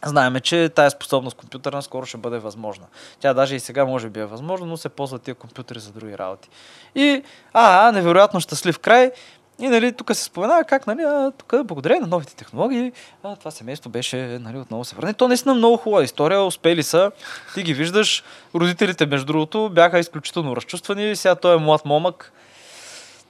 Знаеме, че тая способност компютърна скоро ще бъде възможна. Тя даже и сега може би е възможна, но се ползват тия компютъри за други работи. И, а, невероятно щастлив край. И нали, тук се споменава как, нали, а, тук благодарение на новите технологии, а, това семейство беше нали, отново се върне. То наистина много хубава история, успели са. Ти ги виждаш, родителите, между другото, бяха изключително разчувствани. Сега той е млад момък.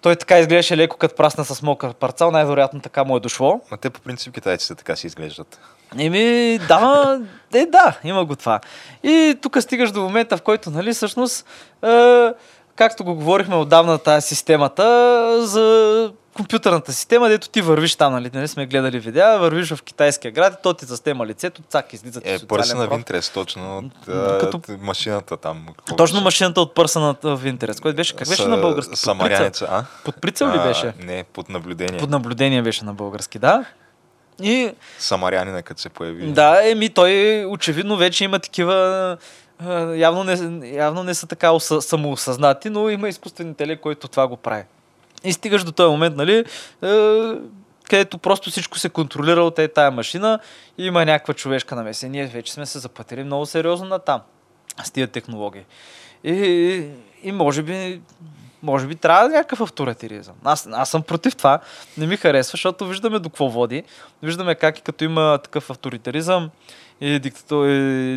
Той така изглеждаше леко като прасна с мокър парцал, най-вероятно така му е дошло. А те по принцип китайците така си изглеждат. Еми, да, е, да, има го това. И тук стигаш до момента, в който, нали, всъщност, е, както го говорихме отдавна тази системата, за компютърната система, дето ти вървиш там, нали, не сме гледали видеа, вървиш в китайския град и то ти застема лицето, цак, излиза ти Е, Пърсъна в интерес, точно от а, Като- машината там. Точно беше? машината от Пърсъна в интерес. Който беше, как беше Са- на български? Самарянеца, а? Под прицел ли А, беше? Не, под наблюдение. Под наблюдение беше на български, да. И Самарянина, като се появи. Да, еми той очевидно вече има такива а, явно не, явно не са така уса, самоосъзнати, но има изкуствен интелект, който това го прави. И стигаш до този момент, нали, е, където просто всичко се контролира от е тая машина и има някаква човешка намеса. Ние вече сме се запътили много сериозно на там с тия технологии. И, и, може би може би трябва някакъв авторитаризъм. Аз, аз съм против това. Не ми харесва, защото виждаме до какво води. Виждаме как и като има такъв авторитаризъм и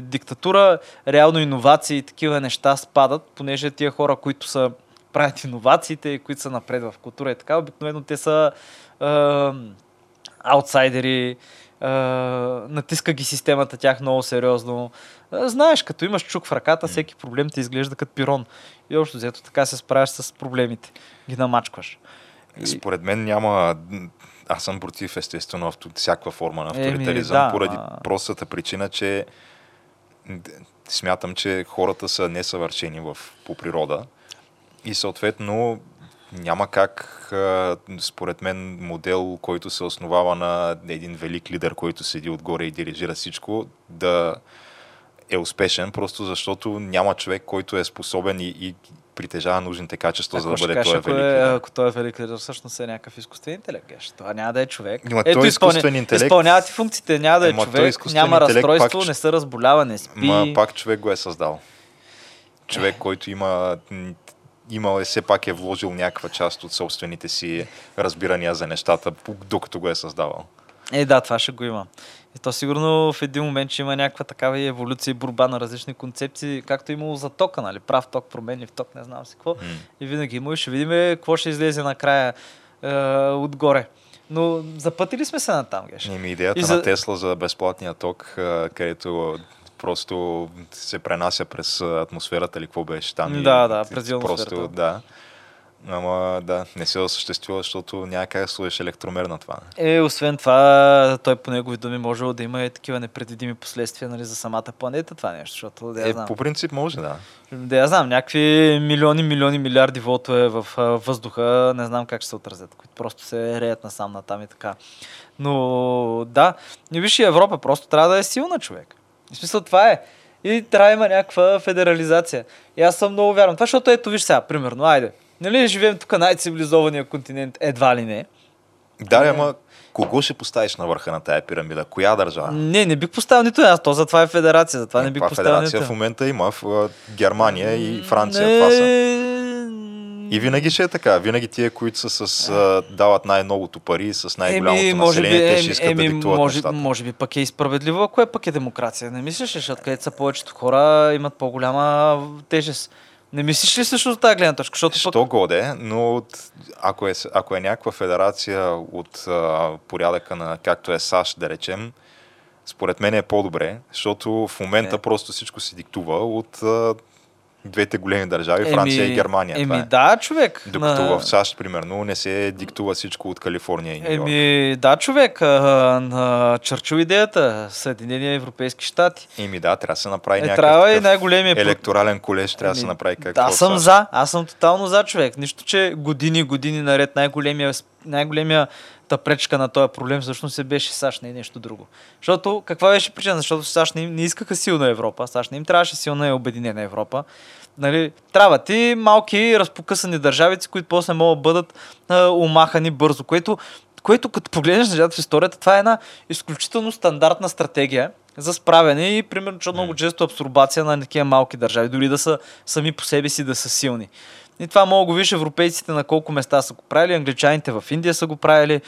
диктатура, реално иновации и такива неща спадат, понеже тия хора, които са правят иновациите които са напред в култура и така, обикновено те са е, аутсайдери, е, натиска ги системата тях много сериозно. Знаеш, като имаш чук в ръката, всеки проблем ти изглежда като пирон. И общо взето така се справяш с проблемите. Ги намачкваш. И- Според мен няма... Аз съм против, естествено, авто... всякаква форма на Еми, авторитаризъм, да, поради а- простата причина, че смятам, че хората са несъвършени в, по природа и съответно няма как, според мен, модел, който се основава на един велик лидер, който седи отгоре и дирижира всичко, да е успешен, просто защото няма човек, който е способен и, и притежава нужните качества, за да бъде кажеш, този ако, велик е, лидер. ако той е велик лидер, всъщност е някакъв изкуствен интелект. Геш. Това няма да е човек. Ма той е изкуствен интелект. Изпълнява ти функциите, няма да е Ема той човек, няма разстройство, пак- не се разболява, не спи. Ма пак човек го е създал. Човек, който има имал е, все пак е вложил някаква част от собствените си разбирания за нещата, докато го е създавал. Е, да, това ще го има. И то сигурно в един момент ще има някаква такава и еволюция и борба на различни концепции, както е имало за тока, нали? Прав ток, променлив ток, не знам си какво. М. И винаги има и ще видим какво ще излезе накрая е, отгоре. Но запътили сме се на там, Геш. Еми, идеята И за... на Тесла за безплатния ток, а, където просто се пренася през атмосферата или какво беше там. и Да, да, ти- през Просто, да. Ама да, не се осъществува, защото няма как да сложиш електромер на това. Е, освен това, той по негови думи може да има и такива непредвидими последствия нали, за самата планета това нещо, защото да я Е, знам. по принцип може, да. Да я знам, някакви милиони, милиони, милиарди волтове в въздуха, не знам как ще се отразят, които просто се реят насам натам и така. Но да, не виж и Европа, просто трябва да е силна човек. В смисъл това е. И трябва да има някаква федерализация. И аз съм много вярвам. Това, защото ето виж сега, примерно, айде. Нали живеем тук най-цивилизования континент, едва ли не. Да, ама кого ще поставиш на върха на тая пирамида? Коя държава? Не, не бих поставил нито аз, то затова е федерация, затова не бих Това поставил федерация нито. в момента има в Германия и Франция. Това са. И винаги ще е така. Винаги тия, които са с, а, дават най-многото пари, с най-голямото население, те ще искат да диктуват може, нещата. може би пък е и справедливо, ако е пък е демокрация. Не мислиш ли, защото където са повечето хора имат по-голяма тежест. Не мислиш ли също от тази гледна точка? Защото пък... Що годе, но от, ако, е, ако е някаква федерация от а, порядъка на както е САЩ, да речем, според мен е по-добре, защото в момента Е. просто всичко се диктува от а, двете големи държави, Франция и Германия. Еми е. да, човек. Докато на- в САЩ, примерно, не се диктува всичко от Калифорния и Нью Йорк. Еми да, човек. А, на Чърчил идеята. Съединени Европейски щати. Еми да, трябва да се направи Е, някакъв трябва и най-големия... електорален колеж, трябва да се Еми, направи в аз съм за. Аз съм тотално за човек. Нищо, че години, години наред най-големия, най-големия пречка на този проблем всъщност се беше САЩ, не е нещо друго. Защото каква беше причина? Защото САЩ не, не искаха силна Европа. САЩ не им трябваше силна и обединена Европа. Нали, трябва ти малки разпокъсани държавици, които после могат да бъдат а, умахани бързо, което което като погледнеш нещата в историята, това е една изключително стандартна стратегия, за справяне и примерно, че много често абсорбация на такива малки държави, дори да са сами по себе си да са силни. И това мога го виж европейците на колко места са го правили, англичаните в Индия са го правили,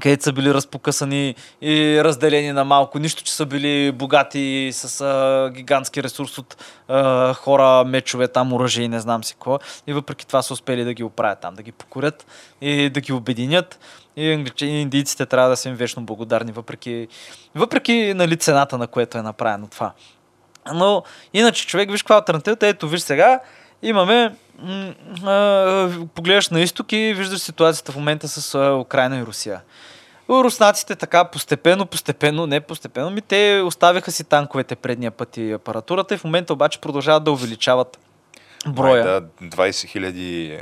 където са били разпокъсани и разделени на малко. Нищо, че са били богати с а, гигантски ресурс от а, хора, мечове, там оръжие и не знам си какво. И въпреки това са успели да ги оправят там, да ги покорят и да ги обединят. И англичани, и индийците трябва да са им вечно благодарни, въпреки, въпреки нали, цената, на което е направено това. Но иначе човек, виж каква альтернативата, ето виж сега, имаме погледаш на изток и виждаш ситуацията в момента с Украина и Русия. Руснаците така постепенно, постепенно, не постепенно, ми те оставиха си танковете предния път и апаратурата и в момента обаче продължават да увеличават броя. Май, да, 20 хиляди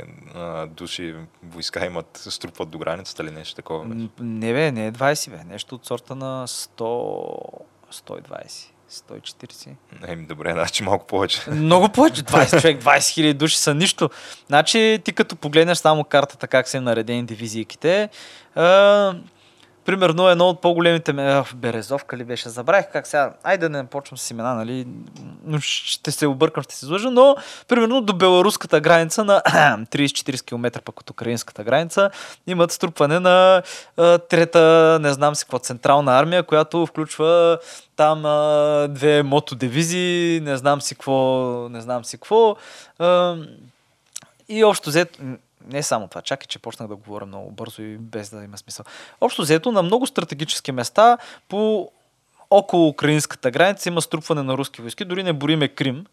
души войска имат, струпват до границата или нещо такова. Не бе, не е 20 бе, нещо от сорта на 100, 120. 140. Еми, добре, значи малко повече. Много повече. [laughs] 20 човек, 20 хиляди души са нищо. Значи, ти като погледнеш само картата как са наредени дивизийките, примерно едно от по-големите, в Березовка ли беше, забравих как сега, айде да не почвам с имена, нали, ще се объркам, ще се излъжа, но примерно до беларуската граница на [clears throat] 30-40 км пък от украинската граница имат струпване на а, трета, не знам си какво, централна армия, която включва там а, две мотодивизии, не знам си какво, не знам си какво. А, и общо взето, не само това, чакай, че почнах да говоря много бързо и без да има смисъл. Общо взето на много стратегически места по около украинската граница има струпване на руски войски, дори не бориме Крим,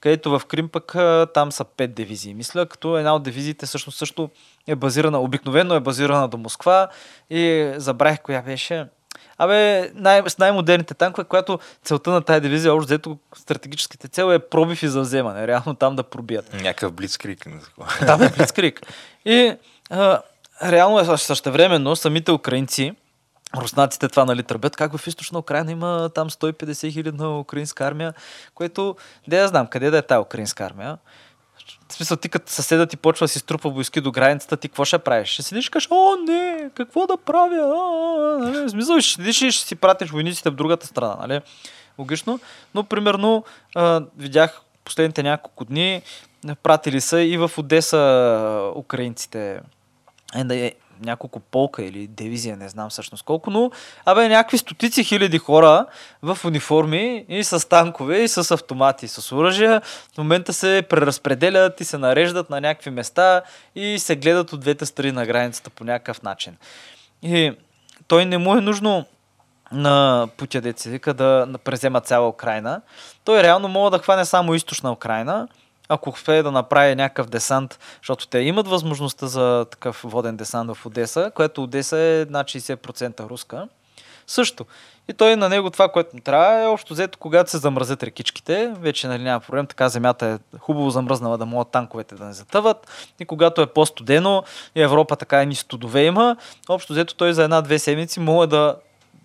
където в Крим пък там са пет дивизии, мисля, като една от дивизиите всъщност също е базирана, обикновено е базирана до Москва и забравих коя беше, Абе, най- с най-модерните танкове, която целта на тази дивизия, общо взето стратегическите цел е пробив и завземане. Реално там да пробият. Някакъв блицкрик. Да, бе, блицкрик. И а, реално е същевременно самите украинци, руснаците това нали тръбят, как в източна Украина има там 150 хилядна украинска армия, което, да знам, къде да е тази украинска армия. Смисъл, ти като съседа ти почва да си струпа войски до границата, ти какво ще правиш? Ще седиш и кажеш, о, не, какво да правя? А? В смисъл, ще седиш и ще си пратиш войниците в другата страна, нали? Логично. Но, примерно, а, видях последните няколко дни, пратили са и в Одеса украинците няколко полка или дивизия, не знам всъщност колко, но абе някакви стотици хиляди хора в униформи и с танкове и с автомати, с оръжия. В момента се преразпределят и се нареждат на някакви места и се гледат от двете страни на границата по някакъв начин. И той не му е нужно на путя деца вика да презема цяла Украина. Той реално мога да хване само източна Украина, ако успее да направи някакъв десант, защото те имат възможността за такъв воден десант в Одеса, което Одеса е над 60% руска. Също. И той на него това, което му трябва е общо взето, когато се замръзят рекичките, вече нали, няма проблем, така земята е хубаво замръзнала да могат танковете да не затъват. И когато е по-студено и Европа така и ни студове има, общо взето той за една-две седмици може да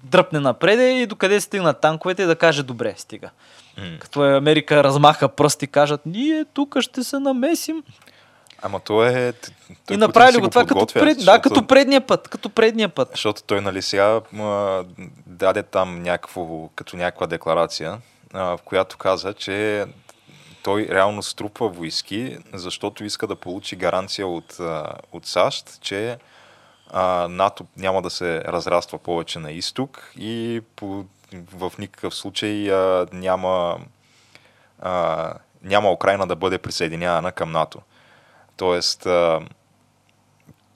дръпне напред и докъде стигнат танковете и да каже добре, стига. Mm. Като е Америка размаха пръсти, кажат, ние тук ще се намесим. Ама то е... Той и направили го това като, пред, защото, да, като предния път. Като предния път. Защото той нали сега м- даде там някакво, като някаква декларация, а, в която каза, че той реално струпва войски, защото иска да получи гаранция от, от САЩ, че а, НАТО няма да се разраства повече на изток и по в никакъв случай а, няма, а, няма Украина да бъде присъединявана към НАТО. Тоест, а,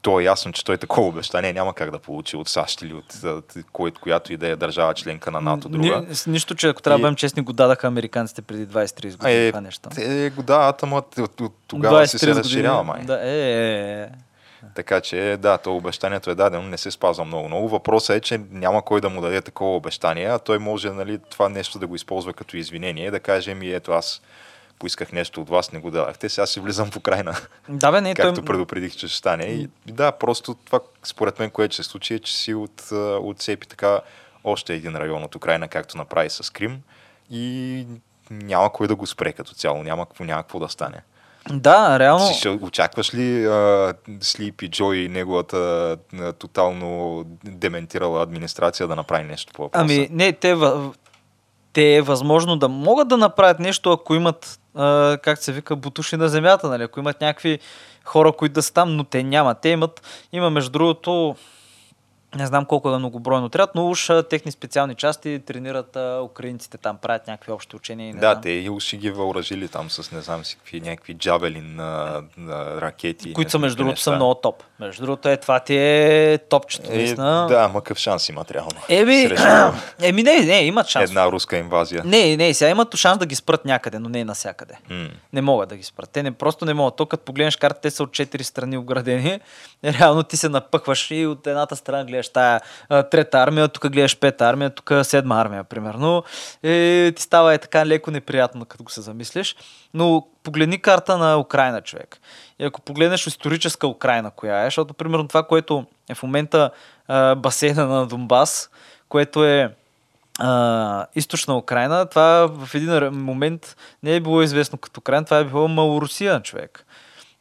то е ясно, че той такова обещание няма как да получи от САЩ или от, от която и да е държава членка на НАТО друга. Ни, нищо, че ако трябва да бъдем честни, го дадаха американците преди 20-30 години. Е, това нещо. Те го дават, ама от, от тогава си се разширява май. Да, е, е, е. Така че да, то обещанието е дадено, не се спазва много. Много въпросът е, че няма кой да му даде такова обещание, а той може нали, това нещо да го използва като извинение, да каже ми ето аз поисках нещо от вас, не го дадахте, сега си влизам в Украина. Да, бе, не, Както той... предупредих, че ще стане. И да, просто това, според мен, което се случи, е, че си от, отцепи така още един район от Украина, както направи с Крим. И няма кой да го спре като цяло, няма, няма какво да стане. Да, реално. Ще очакваш ли а, Sleepy Joy и неговата а, тотално дементирала администрация да направи нещо по въпроса? Ами, не, те те е възможно да могат да направят нещо, ако имат, а, как се вика, бутуши на земята, нали? ако имат някакви хора, които да са там, но те нямат. Те имат, има между другото, не знам колко е многобройно отряд, но уж техни специални части тренират а, украинците там, правят някакви общи учения. И не Да, знам. те и уж ги въоръжили там с не знам си какви някакви джавелин на, на ракети. които са между другото са много топ. Между другото е това ти е топчето, Е, наистина. да, ма какъв шанс имат реално. Еми, Срещу [clears throat] еми не, не, имат шанс. една руска инвазия. Не, не, сега имат шанс да ги спрат някъде, но не навсякъде. М. Не могат да ги спрат. Те не, просто не могат. То като погледнеш карта, те са от четири страни оградени. [laughs] Реално ти се напъхваш и от едната страна гледаш тая а, трета армия, тук гледаш пета армия, тук седма армия, примерно. И ти става е така леко неприятно, като го се замислиш. Но погледни карта на Украина, човек. И ако погледнеш историческа Украина, коя е, защото, примерно, това, което е в момента басейна на Донбас, което е а, източна Украина, това в един момент не е било известно като Украина, това е било Малорусия, човек.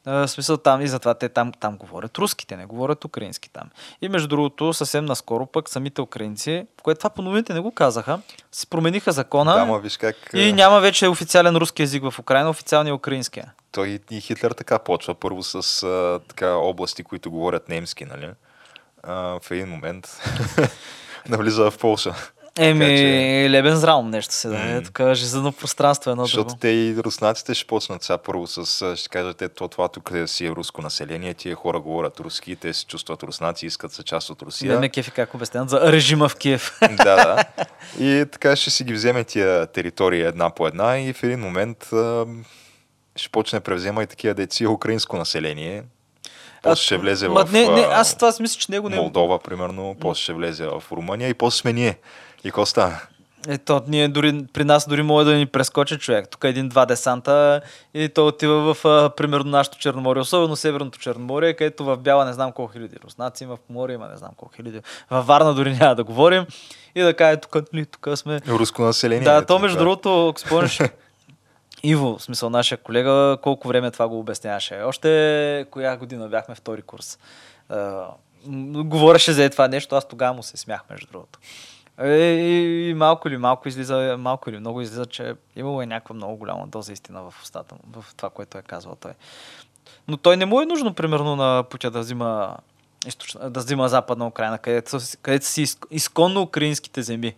В смисъл там и затова те там, там говорят руски, те не говорят украински там. И между другото, съвсем наскоро пък самите украинци, което това по новините не го казаха, си промениха закона Да, ма виж как и а, няма вече официален руски език в Украина, официалния украинския. той и Хитлер така почва. Първо с а, така области, които говорят немски, нали? А, в един момент [laughs] навлиза в Полша. Еми, Така че- Лебензраум нещо се да е, М. така жизнено пространство едно Защото друго. те и руснаците ще почнат сега първо с, а, ще кажат, ето това тук е си е руско население, тия хора говорят руски, те се чувстват руснаци, искат са част от Не Русия. ме кефи как обясняват за режима в Киев. [laughs] да, да. [laughs] И така ще си ги вземе тия територии една по една и в един момент а, ще почне да превзема и такива деци украинско население. После ще влезе Ма, в не, не, а, аз това си мисля, че него не... Молдова, примерно, после ще влезе в Румъния и после сме ние. И какво става? Ето, ние дори, при нас дори може да ни прескочи човек. Тук един-два десанта и той отива в, а, примерно, нашото Черноморие, особено Северното Черноморие, където в Бяла не знам колко хиляди руснаци има, в море има не знам колко хиляди. Във Варна дори няма да говорим. И да каже, тук, нали, тук сме. Руско население. Да, то между другото, ако спомняш, [laughs] Иво, в смисъл нашия колега, колко време това го обясняваше. Още коя година бяхме втори курс. М, говореше за това нещо, аз тогава му се смях, между другото. Е, И, и малко или малко излиза, малко или много излиза, че имало е някаква много голяма доза истина в устата му, в това, което е казвал той. Но той не му е нужно, примерно, на путя да взима източна, да взима западна Украина, където, където си изк- изконно украинските земи.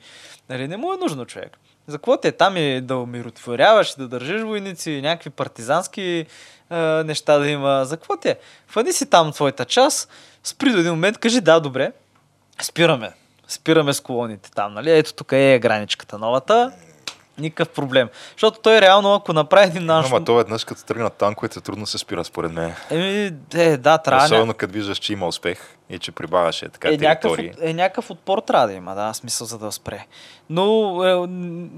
Нали, не му е нужно човек. За какво те там е да умиротворяваш, да държиш войници, някакви партизански е, неща да има. За какво те? Фани си там твоята част, спри до един момент, кажи да, добре, спираме. Спираме с колоните там, нали? Ето тук е граничката новата. Никакъв проблем. Защото той реално, ако направи един наш... Ама то веднъж като тръгнат танковете, трудно се спира според мен. Еми, е, да, трябва. Особено като виждаш, че има успех и че прибавяше така е, някакъв, територии. е, някакъв отпор трябва да има, да, смисъл за да спре. Но е,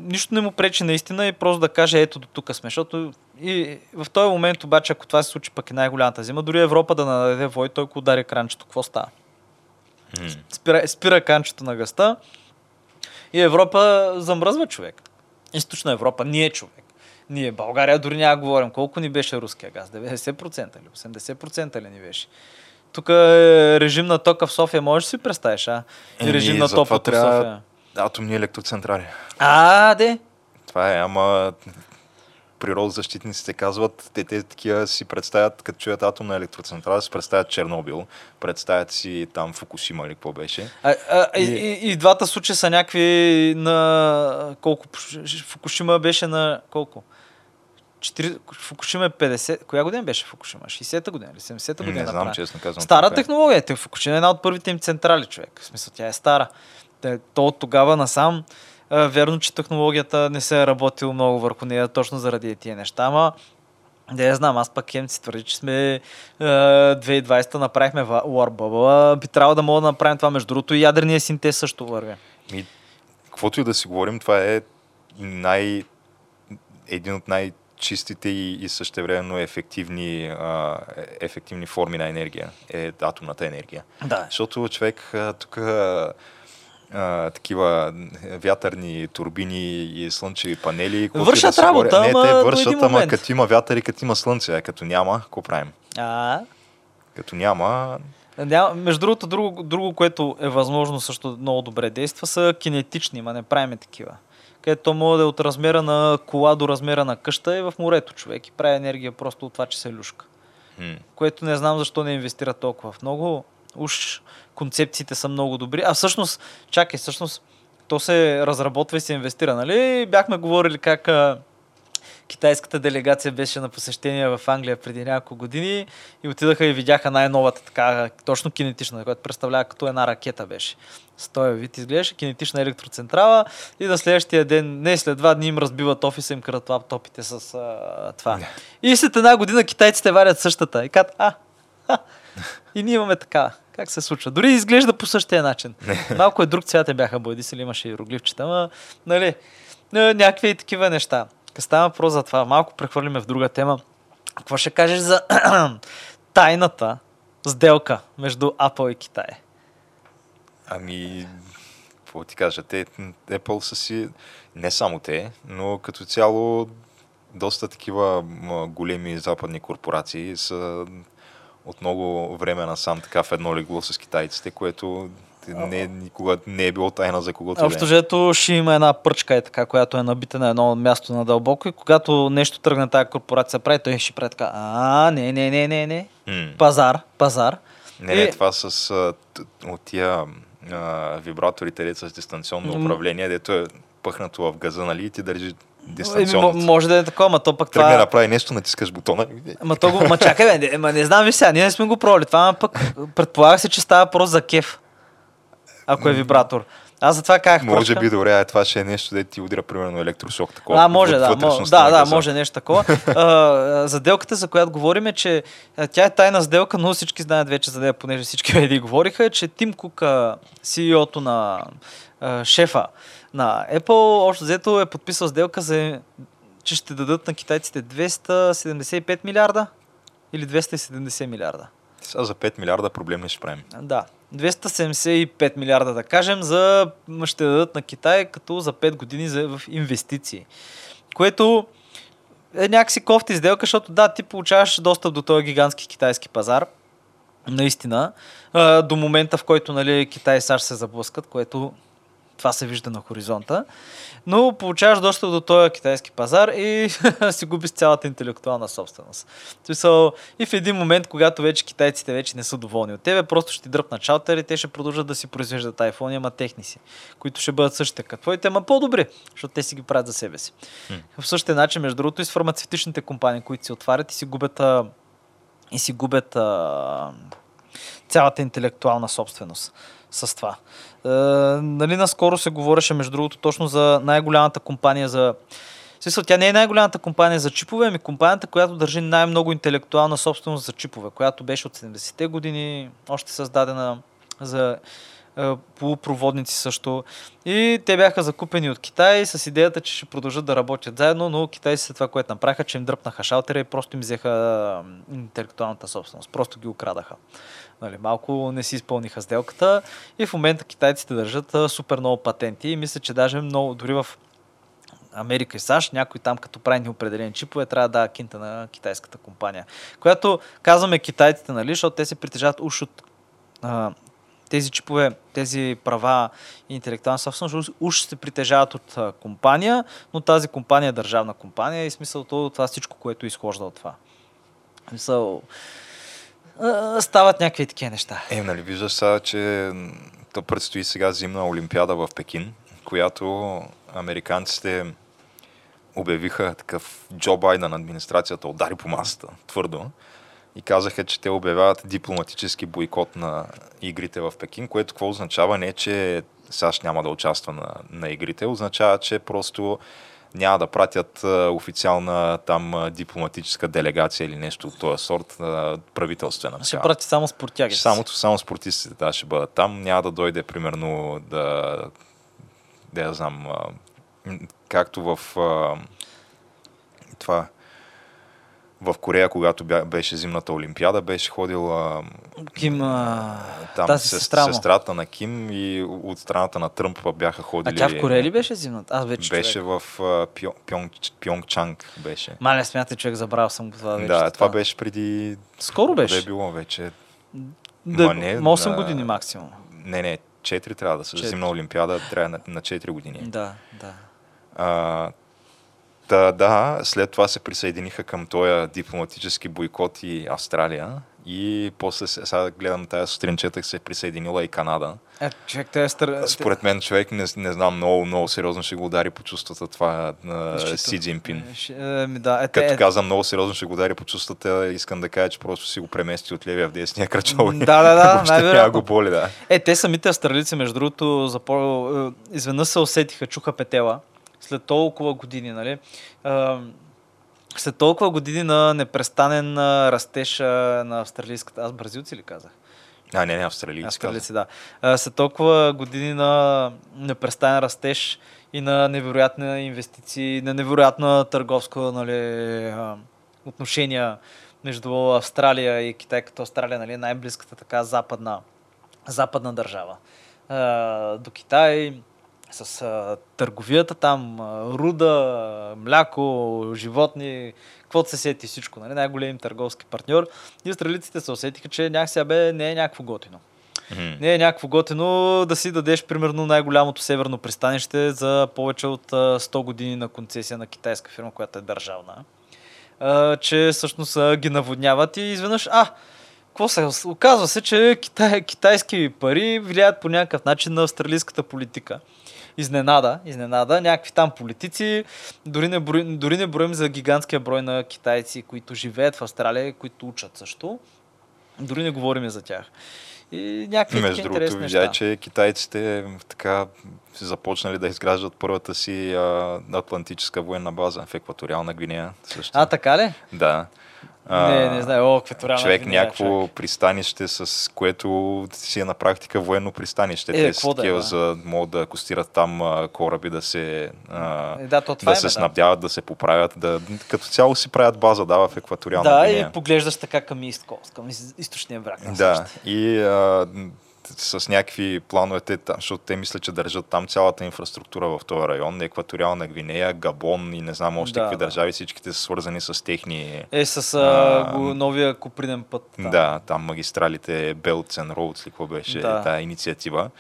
нищо не му пречи наистина и просто да каже ето до тук сме, защото и в този момент обаче, ако това се случи пък и най-голямата зима, дори Европа да нададе вой, той ако удари кранчето, какво става? Спира, спира канчето на гъста и Европа замръзва човек. Източна Европа, ние човек. Ние, България, дори няма говорим. Колко ни беше руския газ? 90% ли? 80% ли ни беше? Тук е режим на тока в София, можеш да си представиш, а? И Еми, режим на за това топлото в София. Атомни електроцентрали. А, де? Това е, ама природозащитниците казват, те, те такива си представят, като чуят атомна електроцентрала, си представят Чернобил, представят си там Фукушима или какво беше. А, а, и, И- и, и, двата случая са някакви на... Колко? Фукушима беше на... Колко? 4... Фукушима е 50... Коя година беше Фукушима? 60-та година или 70-та година? Не знам, направена? честно казвам. Стара е. технология. Те Фукушима е една от първите им централи, човек. В смисъл, тя е стара. Те, то от тогава насам, а, верно, че технологията не се е работила много върху нея, точно заради тия неща, ама да я знам, аз пък хем си твърди, че сме е, 2020 направихме War Bubble, би трябвало да мога да направим това. Между другото и ядрения синтез също върви. Ми, каквото и да си говорим, това е най... един от най-чистите и, и същевременно ефективни, а, ефективни форми на енергия. Е атомната енергия. Да. Защото човек тук а, такива вятърни турбини и слънчеви панели. Вършат да работа, говори- ама Не, те вършат, ама като има вятър и като има слънце, а като няма, какво правим? А, Като няма, Няма, между другото, друго, друго, което е възможно също много добре действа, са кинетични, ма не правиме такива. Където то може да е от размера на кола до размера на къща и в морето човек и прави енергия просто от това, че се люшка. Хм. Което не знам защо не инвестира толкова в много. Уж концепциите са много добри. А всъщност, чакай, всъщност, то се разработва и се инвестира, нали? Бяхме говорили как а, китайската делегация беше на посещение в Англия преди няколко години и отидаха и видяха най-новата така, точно кинетична, която представлява като една ракета беше. С този вид изглеждаше кинетична електроцентрала и на следващия ден, не след два дни им разбиват офиса, им крадат лаптопите с а, това. И след една година китайците варят същата и казват, а, ха, и ние имаме така. Как се случва? Дори изглежда по същия начин. [laughs] Малко е друг цвят, те бяха боядисали, имаше иероглифчета, ама, нали, е, някакви и такива неща. Става въпрос за това. Малко прехвърлиме в друга тема. Какво ще кажеш за [clears throat] тайната сделка между Apple и Китай? Ами, какво ти кажа, те, Apple са си, не само те, но като цяло доста такива големи западни корпорации са от много време насам така в едно легло с китайците, което не, никога не е било тайна за когото да Общо е. взето ще има една пръчка е така, която е набита на едно място надълбоко и когато нещо тръгне тази корпорация прави, той ще прави така, а, не, не, не, не, не, пазар, пазар. Не, не, това с а, от тия а, вибраторите, дето с дистанционно управление, дето е пъхнато в газа, нали, и ти държи дистанционно. мо- може да е такова, ма то пък Тръгне това... да направи нещо, натискаш бутона. Ма, то го, ма чакай, бе, ма не знам, виж сега, ние не сме го пробвали. Това ма пък предполага се, че става просто за кеф. Ако е вибратор. Аз затова казах Може пръчка. би добре, а това ще е нещо, да ти удира примерно електрошок такова. А, може, да. Мо, вътрешността да, да, може нещо такова. А, [laughs] а, за делката, за която говорим, е, че тя е тайна сделка, но всички знаят вече за нея, понеже всички [laughs] медии говориха, е, че Тим Кук, CEO-то на а, шефа на Apple, общо взето е подписал сделка за че ще дадат на китайците 275 милиарда или 270 милиарда. Сега за 5 милиарда проблем не ще правим. Да. 275 милиарда, да кажем, за, ще дадат на Китай като за 5 години за, в инвестиции. Което е някакси кофти сделка, защото да, ти получаваш достъп до този гигантски китайски пазар. Наистина. До момента, в който нали, Китай и САЩ се заблъскат, което това се вижда на хоризонта. Но получаваш достъп до този китайски пазар и [laughs] си губиш цялата интелектуална собственост. Смисъл, и в един момент, когато вече китайците вече не са доволни от тебе, просто ще ти дръпнат шалтер и те ще продължат да си произвеждат iPhone, ама техни си, които ще бъдат същите като твоите, ама по-добри, защото те си ги правят за себе си. М. В същия начин, между другото, и с фармацевтичните компании, които си отварят и си губят, а, и си губят а, цялата интелектуална собственост с това. Е, нали, наскоро се говореше, между другото, точно за най-голямата компания за... Смисъл, тя не е най-голямата компания за чипове, ами компанията, която държи най-много интелектуална собственост за чипове, която беше от 70-те години, още създадена за е, полупроводници също. И те бяха закупени от Китай с идеята, че ще продължат да работят заедно, но китайците това, което направиха, че им дръпнаха шалтера и просто им взеха интелектуалната собственост. Просто ги украдаха. Нали, малко не си изпълниха сделката и в момента китайците държат супер много патенти и мисля, че даже много, дори в Америка и САЩ, някой там като прави неопределени чипове, трябва да дава кинта на китайската компания. Която казваме китайците, нали, защото те се притежават уж от а, тези чипове, тези права и интелектуална собственост, уж- се притежават от а, компания, но тази компания е държавна компания и смисълто това всичко, което изхожда от това. Смисъл, стават някакви такива неща. Е, нали виждаш сега, че то предстои сега зимна олимпиада в Пекин, която американците обявиха такъв Джо Байден, администрацията удари по масата твърдо. И казаха, че те обявяват дипломатически бойкот на игрите в Пекин, което какво означава? Не, че САЩ няма да участва на, на игрите, означава, че просто няма да пратят официална там дипломатическа делегация или нещо от този сорт правителствена. Ще прати само спортяги. Ще само, само спортистите да, ще бъдат там. Няма да дойде, примерно, да, да я знам, както в това в Корея, когато беше зимната олимпиада, беше ходил а, Ким, а... там тази сес- сестра му. сестрата на Ким и от страната на Тръмп бяха А ходили. тя в Корея ли беше зимната? Аз вече Беше човек. в а, Пьон, Пьонг, Пьонгчанг беше. Маля, смятай, човек, забравил съм го това вече. да, това беше преди... Скоро Да е беше. било вече. Да, Ма не, 8 на- години максимум. Не, не, 4 трябва да са. Зимна олимпиада трябва на, на 4 години. Да, да. А, та, да, след това се присъединиха към този дипломатически бойкот и Австралия. И после, се- сега гледам тази сутрин, четах се е присъединила и Канада. Е, човек, е стър... Според мен човек, не, не знам, много, много сериозно ще го удари по чувствата това на Считам. Си Джинпин. Е, е, да, е, Като те, казвам много сериозно ще го удари по чувствата, искам да кажа, че просто си го премести от левия в десния кръчол. Да, да, да, [laughs] най-вероятно. го боли, да. Е, те самите австралийци, между другото, запо... е, изведнъж се усетиха, чуха петела след толкова години, нали? А, след толкова години на непрестанен растеж на австралийската... Аз бразилци ли казах? А, не, не, австралийци. Австралийци, да. А, след толкова години на непрестанен растеж и на невероятни инвестиции, на невероятна търговска нали, отношения между Австралия и Китай, като Австралия нали, е най-близката така западна, западна държава. А, до Китай с а, търговията там, а, руда, мляко, животни, каквото се сети всичко, нали? най-голем търговски партньор. И австралийците се усетиха, че някак бе не е някакво готино. Мгм. Не е някакво готино да си дадеш примерно най-голямото северно пристанище за повече от а, 100 години на концесия на китайска фирма, която е държавна. А, че всъщност ги наводняват и изведнъж, а, какво се оказва се, че китай, китайски пари влияят по някакъв начин на австралийската политика. Изненада, изненада, някакви там политици, дори не, броим, дори не броим за гигантския брой на китайци, които живеят в Австралия, които учат също. Дори не говорим за тях. И някакви Между другото, видя, неща. че китайците така започнали да изграждат първата си а, атлантическа военна база в екваториална Гвинея. Също. А, така ли? Да. Не, не знаю. О, екваториална Човек Гвинея, някакво човек. пристанище, с което си е на практика военно пристанище. Е, Те са да е, такива, да. за могат да акостират там а, кораби, да се, а, Е, да, то това да е, се бе, снабдяват, да се поправят. Да, като цяло си правят база, да, в екваториална Да, Гвинея. и поглеждаш така към East Coast, към из- източния бряг. Да, и а, с някакви планове, те, защото те мислят, че държат там цялата инфраструктура в този район, Екваториална Гвинея, Габон и не знам още Да, какви да. държави, всичките са свързани с техни... Е, с а, А, новия купринен път. Там. Да, там магистралите Belts and Roads, ли какво беше Да. тази инициатива.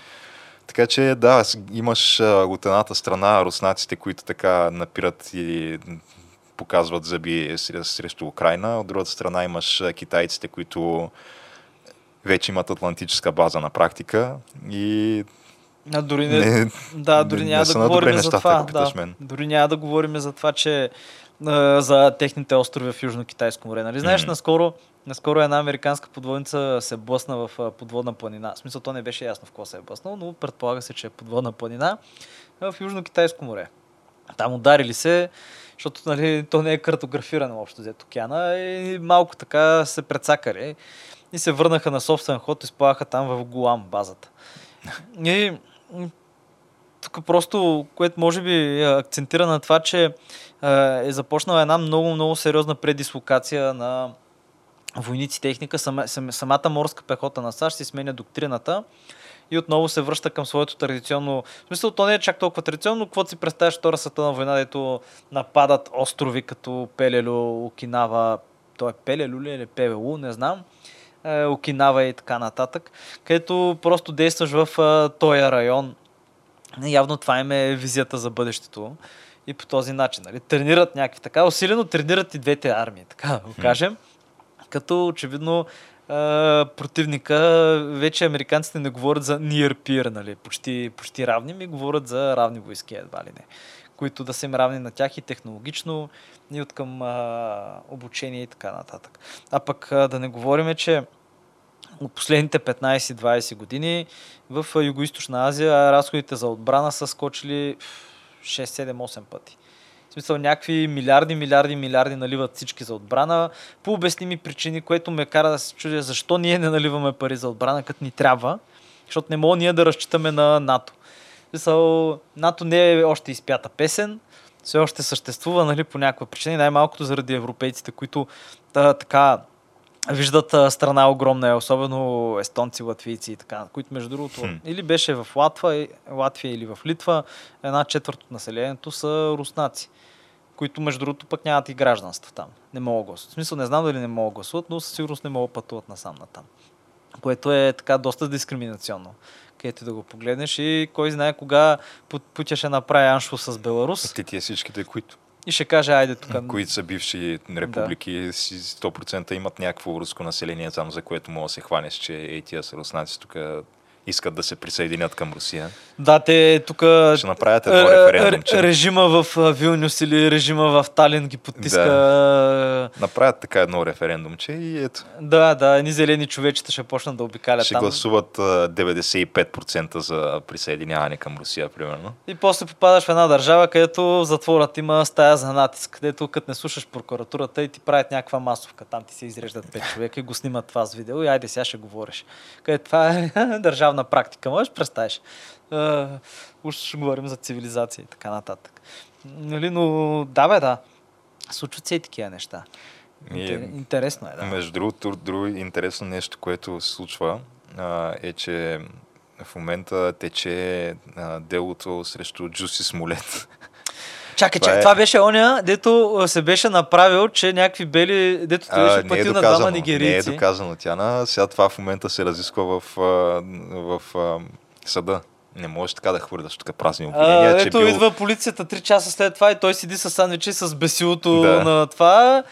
Така че да, имаш от едната страна руснаците, които така напират и показват зъби срещу, Украина, от другата страна имаш китайците, които вече имат атлантическа база на практика и А, дори не, не, да, дори не- няма не да говорим за нещата, това. да. мен. Дори няма да говорим за това, че а, за техните острови в Южно-Китайско море. Нали? Знаеш, Мгм. наскоро, наскоро една американска подводница се блъсна в подводна планина. В смисъл, то не беше ясно в какво се е блъснал, но предполага се, че е подводна планина в Южно-Китайско море. Там ударили се, защото нали, то не е картографирано общо взето океана и малко така се прецакали и се върнаха на собствен ход и сплаваха там в Гуам базата. И тук просто, което може би е, акцентира на това, че е, е започнала една много, много сериозна предислокация на войници техника. Сама, сам- самата морска пехота на САЩ си сменя доктрината и отново се връща към своето традиционно... В смисъл, то не е чак толкова традиционно, но каквото си представяш Втора световна война, дето нападат острови като Пелелю, Окинава, то е Пелелю ли или Певелу, не знам, е, Окинава и така нататък, където просто действаш в е, този район. Явно това им е визията за бъдещето. И по този начин. Нали? Тренират някакви така. Усилено тренират и двете армии, така да го кажем. Като очевидно а, противника, вече американците не говорят за near peer, нали? почти, почти равни, ми говорят за равни войски, едва ли не. Които да са им равни на тях и технологично, и от към а, обучение и така нататък. А пък а, да не говорим, че от последните 15-20 години в Юго-Источна Азия разходите за отбрана са скочили 6-7-8 пъти. В смисъл някакви милиарди, милиарди, милиарди наливат всички за отбрана по обясними причини, което ме кара да се чудя защо ние не наливаме пари за отбрана, като ни трябва, защото не мога ние да разчитаме на НАТО. В смисъл, НАТО не е още изпята песен, все още съществува нали, по някаква причина, и най-малкото заради европейците, които та, така виждат а, страна огромна, е, особено естонци, латвийци и така, които между другото Хм. или беше в Латва, Латвия или в Литва, една четвърт от населението са руснаци, които между другото пък нямат и гражданство там. Не могат гласуват. В смисъл не знам дали не могат гласуват, но със сигурност не могат пътуват насам натам. което е така доста дискриминационно. Където да го погледнеш и кой знае кога Пут- Путя ще направи аншло с Беларус Те тия всичките, които, и ще каже, айде тук. които са бивши републики, си 100% имат някакво руско население там, за което мога да се хванеш, че е, тия са руснаци тук искат да се присъединят към Русия. Да, те тук Ще направят едно референдумче. режима в Вилнюс или режима в Талин ги потиска. Направят така едно референдумче и ето. Да, да, едни зелени човечета ще почнат да обикалят Ще там. гласуват а, 95% за присъединяване към Русия, примерно. И после попадаш в една държава, където затворът има стая за натиск, където като не слушаш прокуратурата и ти правят някаква масовка. Там ти се изреждат пет [laughs] човека и го снимат това с видео и айде сега ще говориш. Където това е [laughs] държавна практика. Можеш да представиш. Uh, уж ще говорим за цивилизация и така нататък. Нали, но да бе, да. Случват се и такива неща. И, Интер- Интересно е, да. Между другото, друго интересно нещо, което се случва, а, е, че в момента тече а, делото срещу Джуси Смолет. Чакай, Това чакай, е- това беше оня, дето се беше направил, че някакви бели, дето той беше е платил на двама доказано, не е нигерийци. доказано, Тяна. Сега това в момента се разисква в, в а, съда. Не можеш така да хвърляш тук празни обвинения, А, ето бил... идва полицията 3 часа след това и той седи с сандвичи с бесилото Да. на това.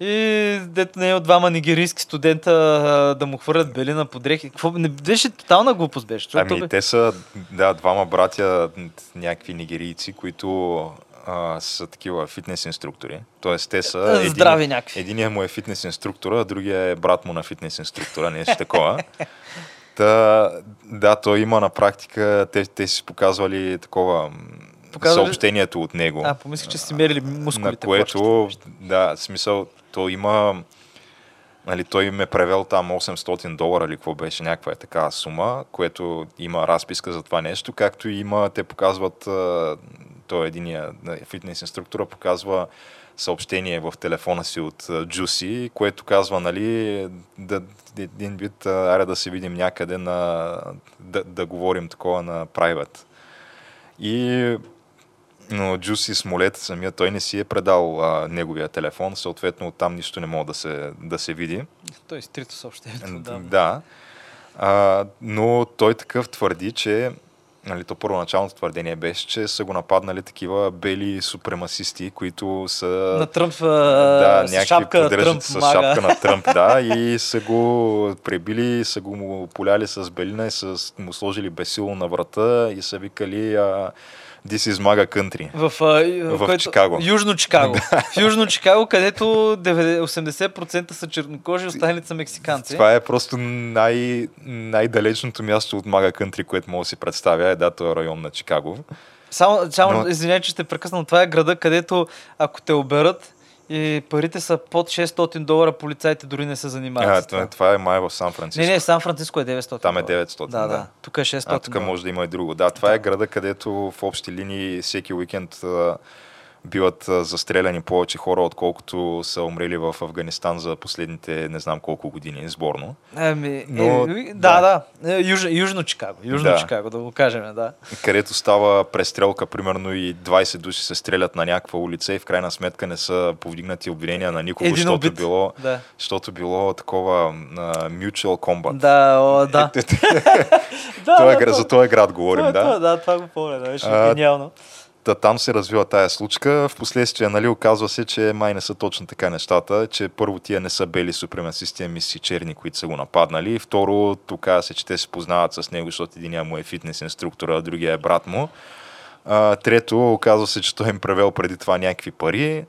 И дето не е от двама нигерийски студента а, да му хвърлят белина по дрехи. Какво? Не беше тотална глупост беше. Ами бе- те са, да, двама братя, някакви нигерийци, които а, са такива фитнес инструктори. Тоест те са... А, здрави някакви. Единият му е фитнес инструктора, другия е брат му на фитнес инструктора, нещо [laughs] такова. Та, да, той има на практика, те, те си показвали такова Показвали- съобщението от него. А, помислих, че си мерили мускулите. на което, да, смисъл, то има, нали, той им е превел там 800 долара или какво беше, някаква е такава сума, което има разписка за това нещо, както и има, те показват, той единия а, фитнес инструктора показва съобщение в телефона си от Juicy, което казва, нали, да, един вид, аре да се видим някъде на, да, да говорим такова на private. И но Джуси Смолет самия той не си е предал а, неговия телефон, съответно оттам нищо не мога да се, да се види. Той е стрито съобщението. Да. да. А, но той такъв твърди, че нали, то първоначалното твърдение беше, че са го нападнали такива бели супремасисти, които са На Тръмп да, с някакви шапка поддържат Тръмп с мага. шапка на Тръмп, да, [laughs] и са го пребили, са го му поляли с белина и са му сложили бесило на врата и са викали а, This is MAGA country. В, а, В което- Чикаго. Южно Чикаго. [laughs] в Южно Чикаго, където 90 80% са чернокожи, останалите са мексиканци. Това е просто най- най-далечното място от Мага Кънтри, което мога да си представя. Е, да, това е район на Чикаго. Само, само Но- извинявай, че те прекъснам. Това е града, където ако те оберат и парите са под 600 долара, полицайите дори не се занимават. А, с това, това е май в Сан Франциско. Не, не, Сан Франциско е 900. Там е долара. 900, Да, да. да. Тук е 600. А, тук може да има и друго. Да, това е града, където в общи линии всеки уикенд биват застреляни повече хора, отколкото са умрели в Афганистан за последните не знам колко години сборно. Ами, Но- е, да, да. Е, Юж, Южно Чикаго. Южно Да. Чикаго, да го кажем, да. където става престрелка, примерно и 20 души се стрелят на някаква улица и в крайна сметка не са повдигнати обвинения на никого, Един защото убит. било, Да. защото било такова а, mutual combat. Да, о, да. Е, [laughs] [laughs] да, това е, да, гра- за този град говорим, това, да. Това, да, това го помня, да, беше гениално. Та, там се развива тая случка. Впоследствие, нали, оказва се, че май не са точно така нещата, че първо тия не са бели супремасисти, ами си черни, които са го нападнали. Второ, тук се, че те се познават с него, защото единия му е фитнес инструктор, а другия е брат му. А, трето, оказва се, че той им превел преди това някакви пари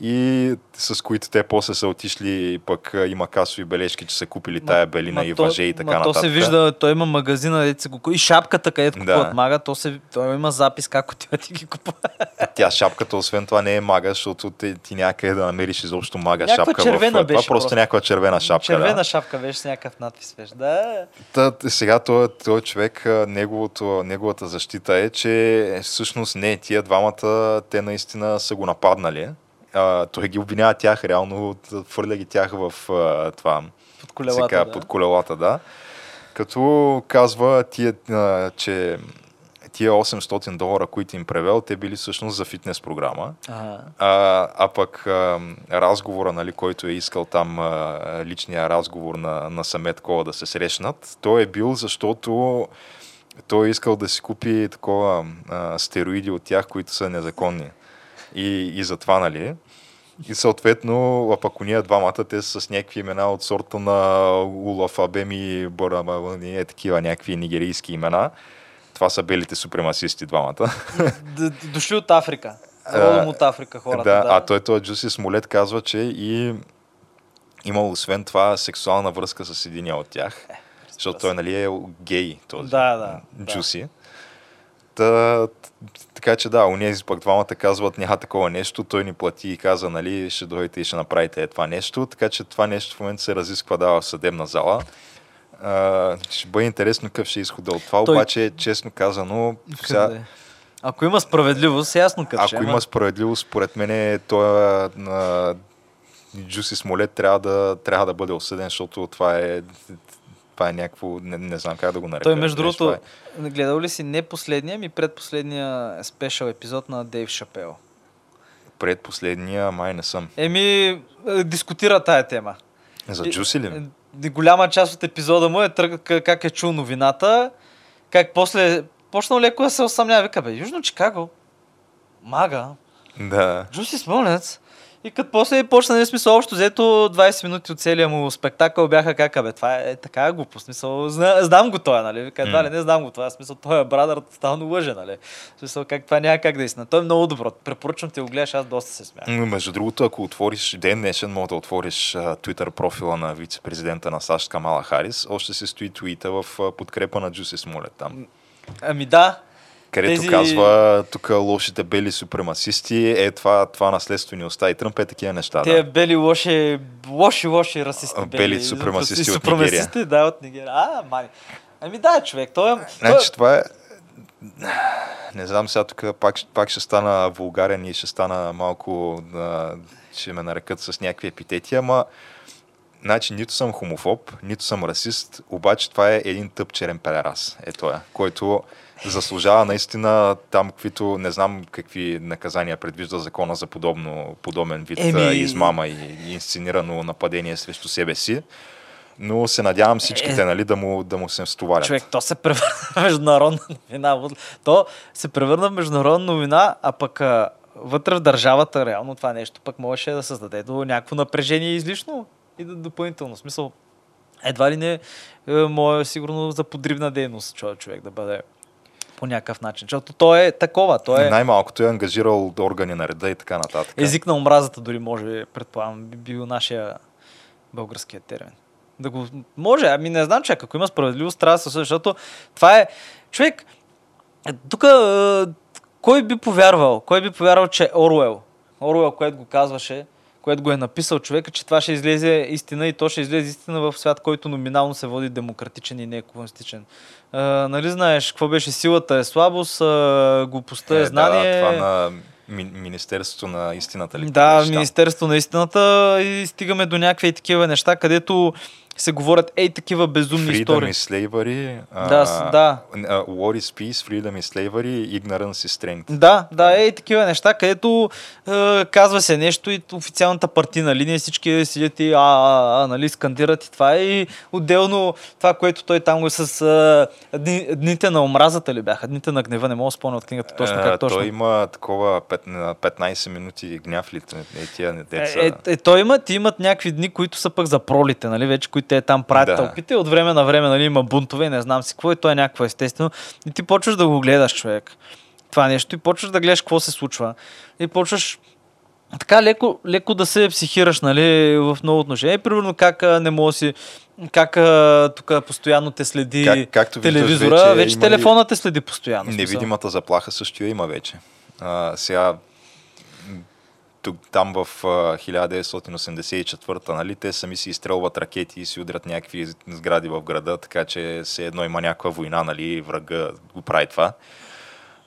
и с които те после са отишли и пък има касови бележки, че са купили тая белина и то- въже и така ма нататък. То се вижда, той има магазина, се го И шапката, където Да. купуват мага, то се, той има запис как отива ти ги купува. Тя шапката, освен това, не е мага, защото ти, ти някъде да намериш изобщо мага Някаква шапка. червена в, това беше просто просто. някаква червена шапка. Червена да. шапка беше с някакъв надпис. Беше. Да. Та, сега този, този човек, неговото, неговата защита е, че всъщност не, тия двамата, те наистина са го нападнали. А, той ги обвинява тях, реално фърля ги тях в а, това, Под колелата. сега, да. под колелата, да. Като казва, тия, а, че тия 800 долара, които им превел, те били всъщност за фитнес програма. Ага. А, а пък а, разговора, нали, който е искал там, а, личния разговор на, на Самет Кола да се срещнат, той е бил, защото той е искал да си купи такова а, стероиди от тях, които са незаконни. И, и затова, нали? И съответно, а пък уния двамата, те са с някакви имена от сорта на Улаф Абеми, Борамалани, е такива някакви нигерийски имена. Това са белите супремасисти двамата. Дошли от Африка. Родом от Африка хората. да, Да, а той, той Джуси Смолет казва, че и имал освен това сексуална връзка с единия от тях. Защото той нали е гей, този Да, да, да. Джуси. Та, т- така че да, унези пък двамата казват няма такова нещо, той ни плати и каза, нали, ще дойдете и ще направите е това нещо, така че това нещо в момента се разисква да, в съдебна зала. А, ще бъде интересно какъв ще е изхода от това, Той- обаче честно казано, сега, Къде? Ако има справедливост, ясно като ще, ако ама- има справедливост, според мен той на Джуси Смолет трябва да, трябва да бъде осъден, защото това е това е някакво, не, не знам как да го нарека. Той, между другото, е- гледал ли си не последния, ми предпоследния спешъл епизод на Дейв Шапел? Предпоследния май не съм. Еми, е, дискутира тая тема. За Джуси ли? е, Голяма част от епизода му е как е чул новината, как после почнал леко да се осъмнява. Вика, бе, Южно Чикаго, мага, Да. Джуси Смолец. И като после почна, нали, смисъл, общо взето 20 минути от целия му спектакъл бяха как, бе, това е така глупо, смисъл, зна, знам го това, нали, едва ли не знам го това, смисъл, той е брадър, тотално лъже, нали, смисъл, как това няма как да е истина. Той е много добро, препоръчвам ти го гледаш, аз доста се смях. Между другото, ако отвориш ден днешен, мога да отвориш Twitter профила на вице-президента на САЩ Камала Харис. Още се стои твита в подкрепа на Джуси Смолет там. Ами да, Където Тези- казва, тук лошите бели супремасисти, е това, това наследство ни остави. Тръмп е такива неща. те Да. бели лоши, лоши, лоши расисти. А, бели супремасисти от супремасисти, да, от Нигерия. А, мани. Ами да, човек, той е... е- Значи това е... Не знам сега тук пак, пак ще стана вулгарен и ще стана малко... А, ще ме нарекат с някакви епитети, ама... Значи нито съм хомофоб, нито съм расист, обаче това е един тъп черен педерас. Е той, който заслужава наистина там, каквито не знам какви наказания предвижда закона за подобно, подобен вид Еми- измама и, и инсценирано нападение срещу себе си. Но се надявам всичките, Е. нали, да му, да му се стоварят. Човек, то се превърна в международна новина. То се превърна в международна новина, а пък а, вътре в държавата, реално това нещо пък можеше да създаде до някакво напрежение излишно и да, допълнително. Смисъл, едва ли не е, може сигурно за подривна дейност човек, човек да бъде по някакъв начин. Защото то е такова, то е Най-малкото е ангажирал органи на реда и така нататък. език на омразата дори може, предполагам, би бил нашия българския термин. Да го може, ами не знам, човек, ако има справедливост, трябва да се защото това е... Човек, тук кой би повярвал? Кой би повярвал, че Оруел, Оруел, което го казваше, което го е написал човека, че това ще излезе истина и то ще излезе истина в свят, който номинално се води демократичен и не е комунистичен. А, нали знаеш, какво беше силата е слабост, а, глупостта е, знание. Да, това на ми, Министерството на истината ли? Да? Министерство на истината и стигаме до някакви такива неща, където се говорят ей такива безумни Freedom истории. is slavery. Да, да. Uh, war is peace, freedom is slavery, ignorance is strength. Да, да, ей такива неща, където е, казва се нещо и официалната партийна линия всички седят и а, а, а, нали, скандират и това и отделно това, което той там го е с е, дни, дните на омразата ли бяха, дните на гнева, не мога да спомня от книгата точно А, как точно. Той има такова пет- на 15 минути гняв ли? Е, тия деца. Е, е, е, той имат, имат някакви дни, които са пък за пролите, нали, вече, които те там правят Да. тълпите. От време на време, нали, има бунтове не знам си какво и то е някакво естествено. И ти почваш да го гледаш, човек. Това нещо и почваш да гледаш какво се случва. И почваш така леко, леко да се психираш, нали, в много отношения. И, примерно как а, не мога си, как а, тук постоянно те следи Как- както телевизора, вече вече, телефона те следи постоянно. Невидимата заплаха също я има вече. А, сега тук, там в а, 1984-та, нали, те сами си изстрелват ракети и си удрят някакви сгради в града, така че се едно има някаква война, нали, врага го прави това.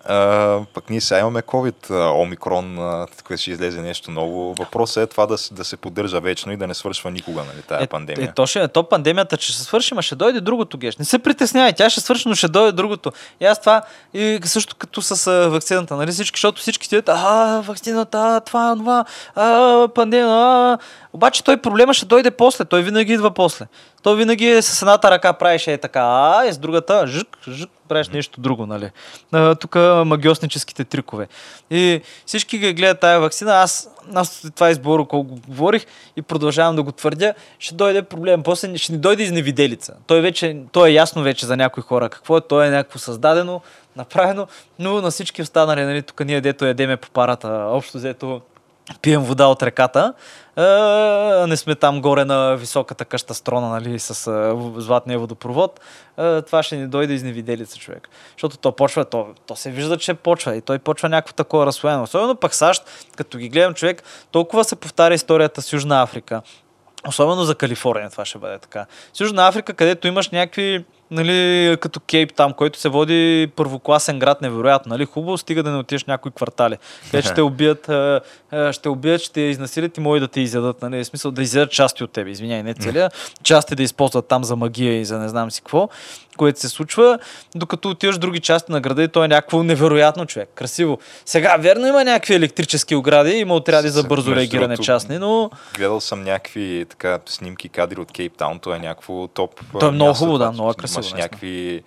А, пък ние сега имаме COVID, омикрон, а, тук ще излезе нещо ново. Въпросът е това да, да се поддържа вечно и да не свършва никога, нали, тая Е, пандемия. Е, то, ще, то пандемията, ще свърши, ма ще дойде другото геш. Не се притеснявай, тя ще свърши, но ще дойде другото. И аз това, и също като с вакцината, нали всички, защото всички стоят, а, вакцината, а, това, това, а, пандемия, а. Обаче той проблема ще дойде после, той винаги идва после. Той винаги е с едната ръка правиш е така, а, и с другата, жък, жък, правиш нещо друго, нали. Тук магиосническите трикове. И всички ги гледат тая вакцина, аз, аз това изборо, колко го говорих и продължавам да го твърдя, ще дойде проблем. После ще ни дойде изневиделица. Той вече, той е ясно вече за някои хора какво е, то е някакво създадено, направено, но на всички останали, нали, тук ние дето ядеме по парата, общо взето пием вода от реката, а, не сме там горе на високата къща строна, нали, с а, в- златния водопровод, а, това ще ни дойде изневиделица човек. Защото то почва, то, то се вижда, че почва и той почва някакво такова разслоено. Особено пък САЩ, като ги гледам човек, толкова се повтаря историята с Южна Африка. Особено за Калифорния това ще бъде така. С Южна Африка, където имаш някакви, нали, като Кейп там, който се води първокласен град, невероятно, нали, хубаво, стига да не отидеш някои квартали. Те [laughs] ще убият, ще убият, ще изнасилят и може да те изядат, нали, в смисъл да изядат части от тебе, извиняй, не целия, части да използват там за магия и за не знам си какво, което се случва, докато отиваш в други части на града и то е някакво невероятно човек, красиво. Сега, верно има някакви електрически огради, има отряди за бързо реагиране частни, но Гледал съм някакви така снимки, кадри от Кейптаун, то е някакво топ. То е много хубаво, да, това, много красиво, Имаш някакви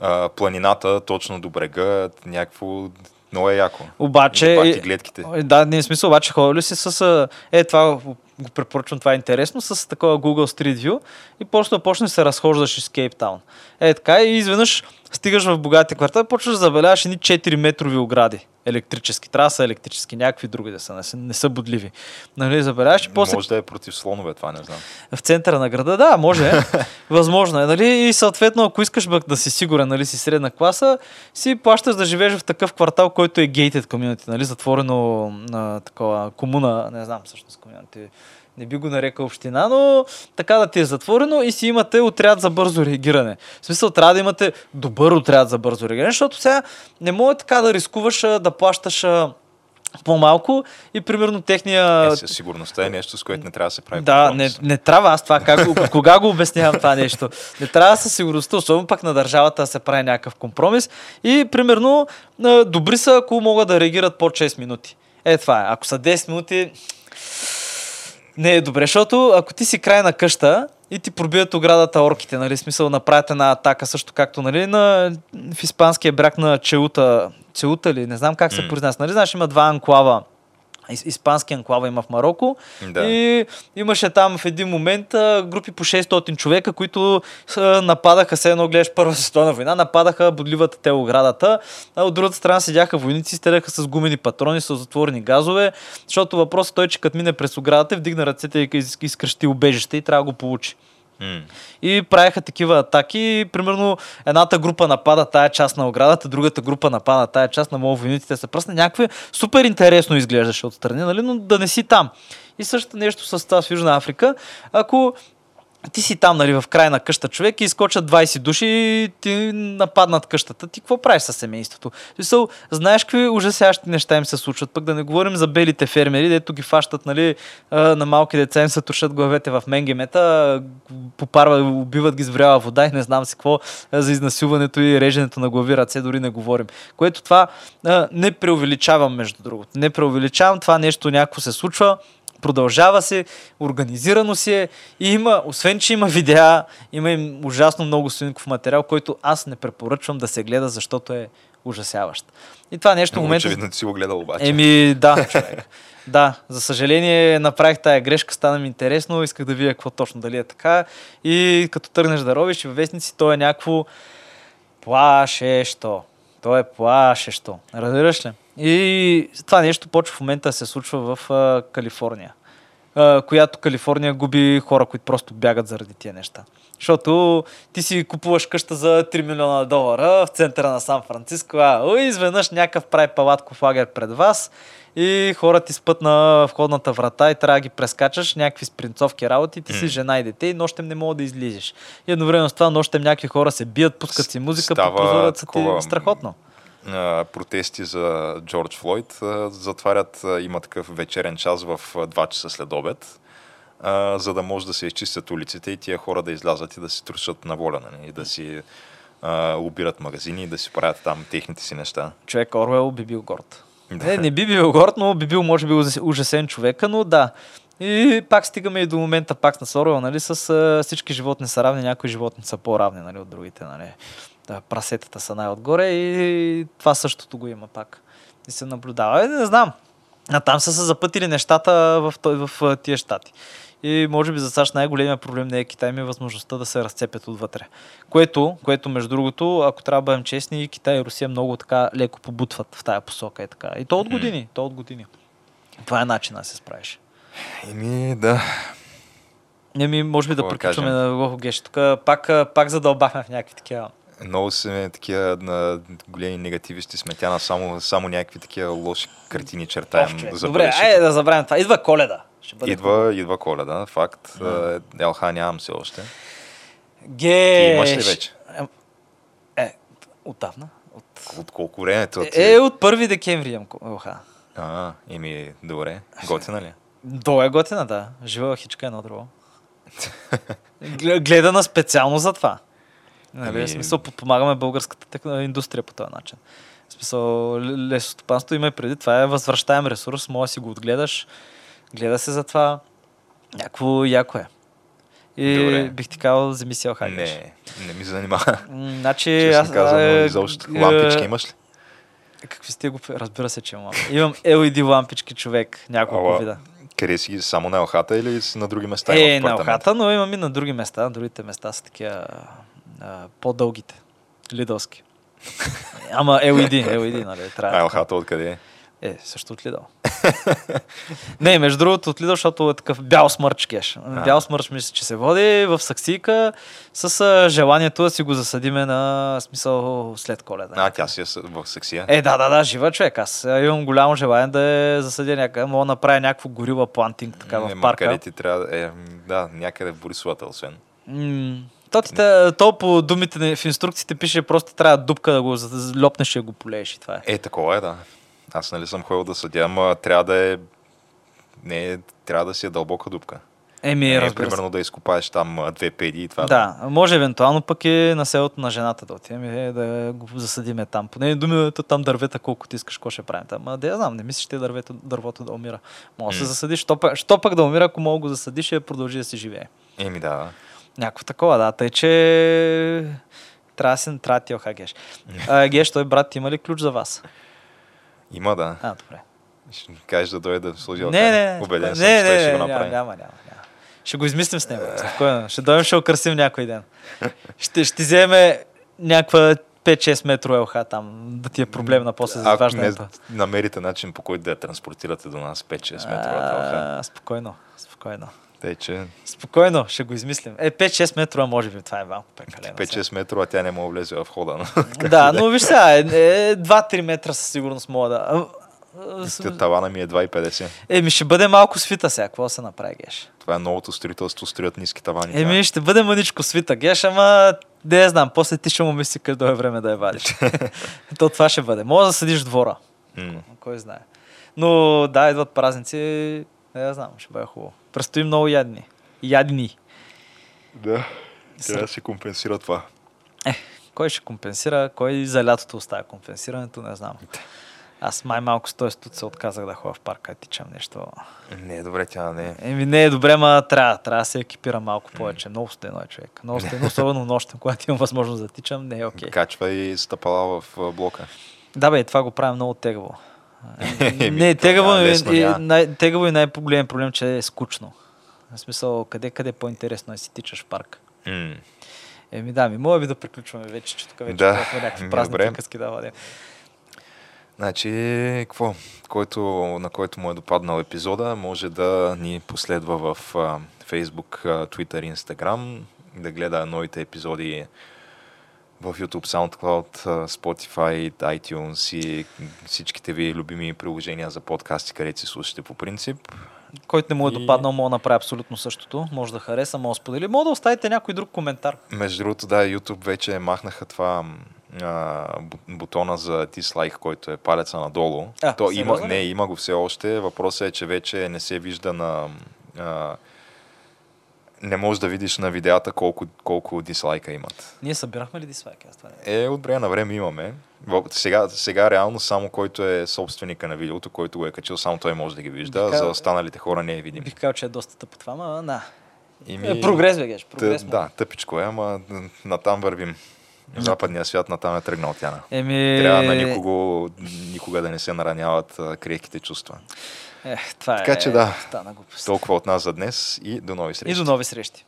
а, планината точно до брега, някакво много е яко. Обаче, И пак е- и гледките. Е, Да, не е смисъл, обаче ходил ли си с... Е, това го препоръчвам, това е интересно, с такова Google Street View и после да почнеш да се разхождаш из Кейптаун. Е, така и изведнъж стигаш в богатия квартал, почваш да забеляваш едни 4 метрови огради. Електрически. Трябва да са електрически, някакви други да са, не са, не са бодливи. Нали, забеляваш и после Може да е против слонове, това не знам. в центъра на града, да, може. [laughs] Възможно е, нали? И съответно, ако искаш бък да си сигурен, нали, си средна класа, си плащаш да живееш в такъв квартал, който е gated community, нали? Затворено на такова комуна, не знам всъщност community. Не би го нарекал община, но така да ти е затворено и си имате отряд за бързо реагиране. В смисъл, трябва да имате добър отряд за бързо реагиране, защото сега не може така да рискуваш да плащаш по-малко и примерно техния Е, със сигурността е нещо, с което не трябва да се прави да, не, не трябва аз това, как, го- [laughs] кога го обяснявам това нещо. Не трябва със сигурността, особено пък на държавата да се прави някакъв компромис. И примерно, добри са, ако могат да реагират по 6 минути. Е, това е. Ако са 10 минути, не е добре, защото ако ти си край на къща и ти пробият оградата орките, нали, смисъл направят една атака, също както нали, на, в испанския бряг на Чеута, Чеута ли, не знам как се произнася, нали, знаеш, има два анклава, испански анклава има в Марокко Да. и имаше там в един момент групи по 600 човека, които нападаха, се едно гледаш Първа световна война, нападаха бодливата те оградата, а от другата страна седяха войници, стреляха с гумени патрони, с затворени газове, защото въпросът той, че като мине през оградата, вдигна ръцете и из- изкръщи убежище и трябва да го получи. М. И правеха такива атаки. Примерно едната група напада тая част на оградата, другата група напада тая част на моят войниците се пръсна. Някакви супер интересно изглеждаше отстрани, нали? но да не си там. И също нещо с в Южна Африка. Ако ти си там, нали, в край на къща човек и изкочат 20 души и ти нападнат къщата. Ти какво правиш със семейството? Смисъл, знаеш какви ужасящи неща им се случват. Пък да не говорим за белите фермери, дето ги фащат, нали, на малки деца им се тушат главете в менгемета, попарва, убиват ги с вряла вода и не знам си какво за изнасилването и реженето на глави ръце, дори не говорим. Което това не преувеличавам, между другото. Не преувеличавам, това нещо някакво се случва продължава се, организирано си е и има, освен че има видеа, има и ужасно много свинков материал, който аз не препоръчвам да се гледа, защото е ужасяващ. И това нещо в момента... Очевидно ти си го гледал обаче. Еми, да, [laughs] човек. Да, за съжаление направих тая грешка, стана ми интересно, исках да видя какво точно, дали е така. И като тръгнеш да робиш във вестници, то е някакво плашещо. То е плашещо. Разбираш ли? И това нещо почва в момента да се случва в а, Калифорния. А, която Калифорния губи хора, които просто бягат заради тия неща. Защото ти си купуваш къща за 3 милиона долара в центъра на Сан Франциско, а изведнъж някакъв прави палатков лагер пред вас и хората ти спът на входната врата и трябва да ги прескачаш, някакви спринцовки работи, ти си жена и дете и нощем не мога да излизаш. И едновременно с това нощем някакви хора се бият, пускат си музика, Става по прозореца ти такова, страхотно. Протести за Джордж Флойд, затварят, има такъв вечерен час в а, 2 часа след обед, за да може да се изчистят улиците и тия хора да излязат и да си трушат на воля, нали, и да си обират магазини и да си правят там техните си неща. Човек Орвел би бил горд. Да. Не, не би бил горд, но би бил, може би, ужас- ужасен човека, но да. И пак стигаме и до момента пак на Сорвел, нали, с а, всички животни са равни, някои животни са по-равни, нали, от другите, нали. Да, прасетата са най-отгоре и това същото го има пак. И се наблюдава. Е, не знам. А там са се запътили нещата в, в, а, тия щати. И може би за САЩ най-големият проблем не е Китай, ми е възможността да се разцепят отвътре. Което, което между другото, ако трябва да бъдем честни, и Китай и Русия много така леко побутват в тая посока. Е така. И то от години. То от години. Това е начинът да се справиш. Еми, да. Еми, може би да Какво да приключваме на Лохо Геш. Тук пак, пак задълбахме в някакви такива. Много сме такива на големи негативисти сме. Тя на само, само някакви такива лоши картини чертаем Ох, за Добре, бъдещето. айде да забравим това. Идва коледа. Ще бъде хубаво. Идва, идва коледа, факт. Е, ЛХ нямам все още. Геш. Ти имаш ли вече? Е, отдавна. От... От колко време? Ти... Е, от 1 декември имам ЛХ. А, еми, добре. Готина ли? Долу е готина, да. Жива хичка е едно друго. Гле- Гледана специално за това. Нали, Ами- смисъл, подпомагаме българската индустрия по този начин. В смисъл, лесостопанство има и преди. Това е възвръщаем ресурс, може да си го отгледаш. Гледа се за това. Някакво яко е. И Добре. бих ти казал, вземи си охагаш. Не, не ми занимава. Значи, Честно казано, а, изобщо. е, Лампички имаш ли? Какви сте го... Разбира се, че имам. Имам LED лампички, човек. Няколко Ала, вида. Къде си ги? само на елхата или на други места? Е, на охата, но имам и на други места. Другите места са такива а, по-дългите. Лидълски. Ама LED, LED, нали? Трябва. Елхата откъде е? Е, също от Лидъл. не, между другото от Лидъл, защото е такъв бял смърч кеш. Бял смърч мисля, че се води в саксийка с а, желанието да си го засадиме на смисъл след коледа. А, тя си е в сексия. Е, да, да, да, жива човек. Аз имам голямо желание да я засадя някъде. Мога да направя някакво горила плантинг така Не, в парка. Ти трябва да... Е, да, някъде в Борисовата, освен. М, То, ти, то по думите в инструкциите пише просто трябва дупка да го лопнеш и да го полееш и това е. Е, такова е, да. Аз нали съм ходил да съдя, ама трябва да е... Не, трябва да си е дълбока дупка. Еми, не, разбира се. примерно да изкопаеш там две педи и това. Да, може евентуално пък и на селото на жената да отидем и да го засадиме там. По нейни думи, ето там дървета колко ти искаш, какво ще правим там. Ма да я знам, не мислиш, че дървето, дървото да умира. Може да се засадиш, що пък, що пък да умира, ако мога го засадиш и продължи да си живее. Еми да. Някакво такова, да. Тъй, че трябва да да ти охагеш. А, Геш, той брат, има ли ключ за вас? Има да. А, добре. Ще кажеш да дойде да сложи Не, не, не. Убеден не, съм, не, че не, ще го направи. няма, няма, няма. Ще го измислим с него. Спокойно. Ще дойдем, ще украсим някой ден. Ще, ще вземе някаква 5-6 метро ЛХ там, да ти е проблем на после за Ако не намерите начин по който да я транспортирате до нас 5-6 метровата алха. А, Спокойно, спокойно. Тъй, че Спокойно, ще го измислим. Е, 5-6 метра, може би, това е малко прекалено. 5-6 метрова тя не мога влезе в хода. но [laughs] Да, но виж сега, е, е, 2-3 метра със сигурност мога да... С- Тавана ми е 2,50. Еми, ще бъде малко свита сега, какво се направи, Геш? Това е новото строителство, строят ниски тавани. Еми, ще бъде мъничко свита, Геш, ама не знам, после ти ще му мисли къде е време да я вадиш. [laughs] То това ще бъде. Може да съдиш в двора, М. кой знае. Но да, идват празници, не я знам, ще бъде хубаво. Предстои много ядни. Ядни. Да. Трябва да се компенсира това. Кой ще компенсира, кой за лятото оставя компенсирането, не знам. Аз май малко с този студ се отказах да ходя в парка, да тичам нещо. Не е добре, тя не е. Еми не е добре, ма трябва, трябва да се екипира малко повече. Много студено е човек. [laughs] Много студено, особено нощем, когато имам възможност да тичам, не е окей. Качва и стъпала в блока. Да бе, това го правим много тегаво. Еми, не, тегаво, няма е, лесно, е, най- тегаво и най-голем проблем, че е скучно. В смисъл, къде, къде по-интересно е си тичаш в парк. М. Еми да, ми, моля ви да приключваме вече, че тук вече Да, да, някакви празни приказки да вадим. Значи, какво? Който, на който му е допаднал епизода, може да ни последва в а, Facebook, а, Twitter, Instagram, да гледа новите епизоди в YouTube, SoundCloud, Spotify, iTunes и всичките ви любими приложения за подкасти, където си слушате по принцип. Който не му е И- допаднал, може да направи абсолютно същото. Може да хареса, може да сподели. Може да оставите някой друг коментар. Между другото, да, YouTube вече махнаха това а, бутона за дислайк, който е палеца надолу. А, То има, не, има го все още. Въпросът е, че вече не се вижда на... А, не можеш да видиш на видеята колко, колко дислайка имат. Ние събирахме ли дислайки? Аз това не... Е, от време на време имаме. Сега, сега реално само който е собственика на видеото, който го е качил, само той може да ги вижда. Бих За останалите хора не е видим. Бих казал, че е доста тъпо това, ама на. Ими- Е, прогрес, бе, геш, прогрес. да, тъпичко е, ама натам вървим. В западния свят натам е тръгнал тя. Еми... Трябва на никого, никога да не се нараняват крехките чувства. Е, това Така е... че да. Толкова от нас за днес и до нови срещи. И до нови срещи.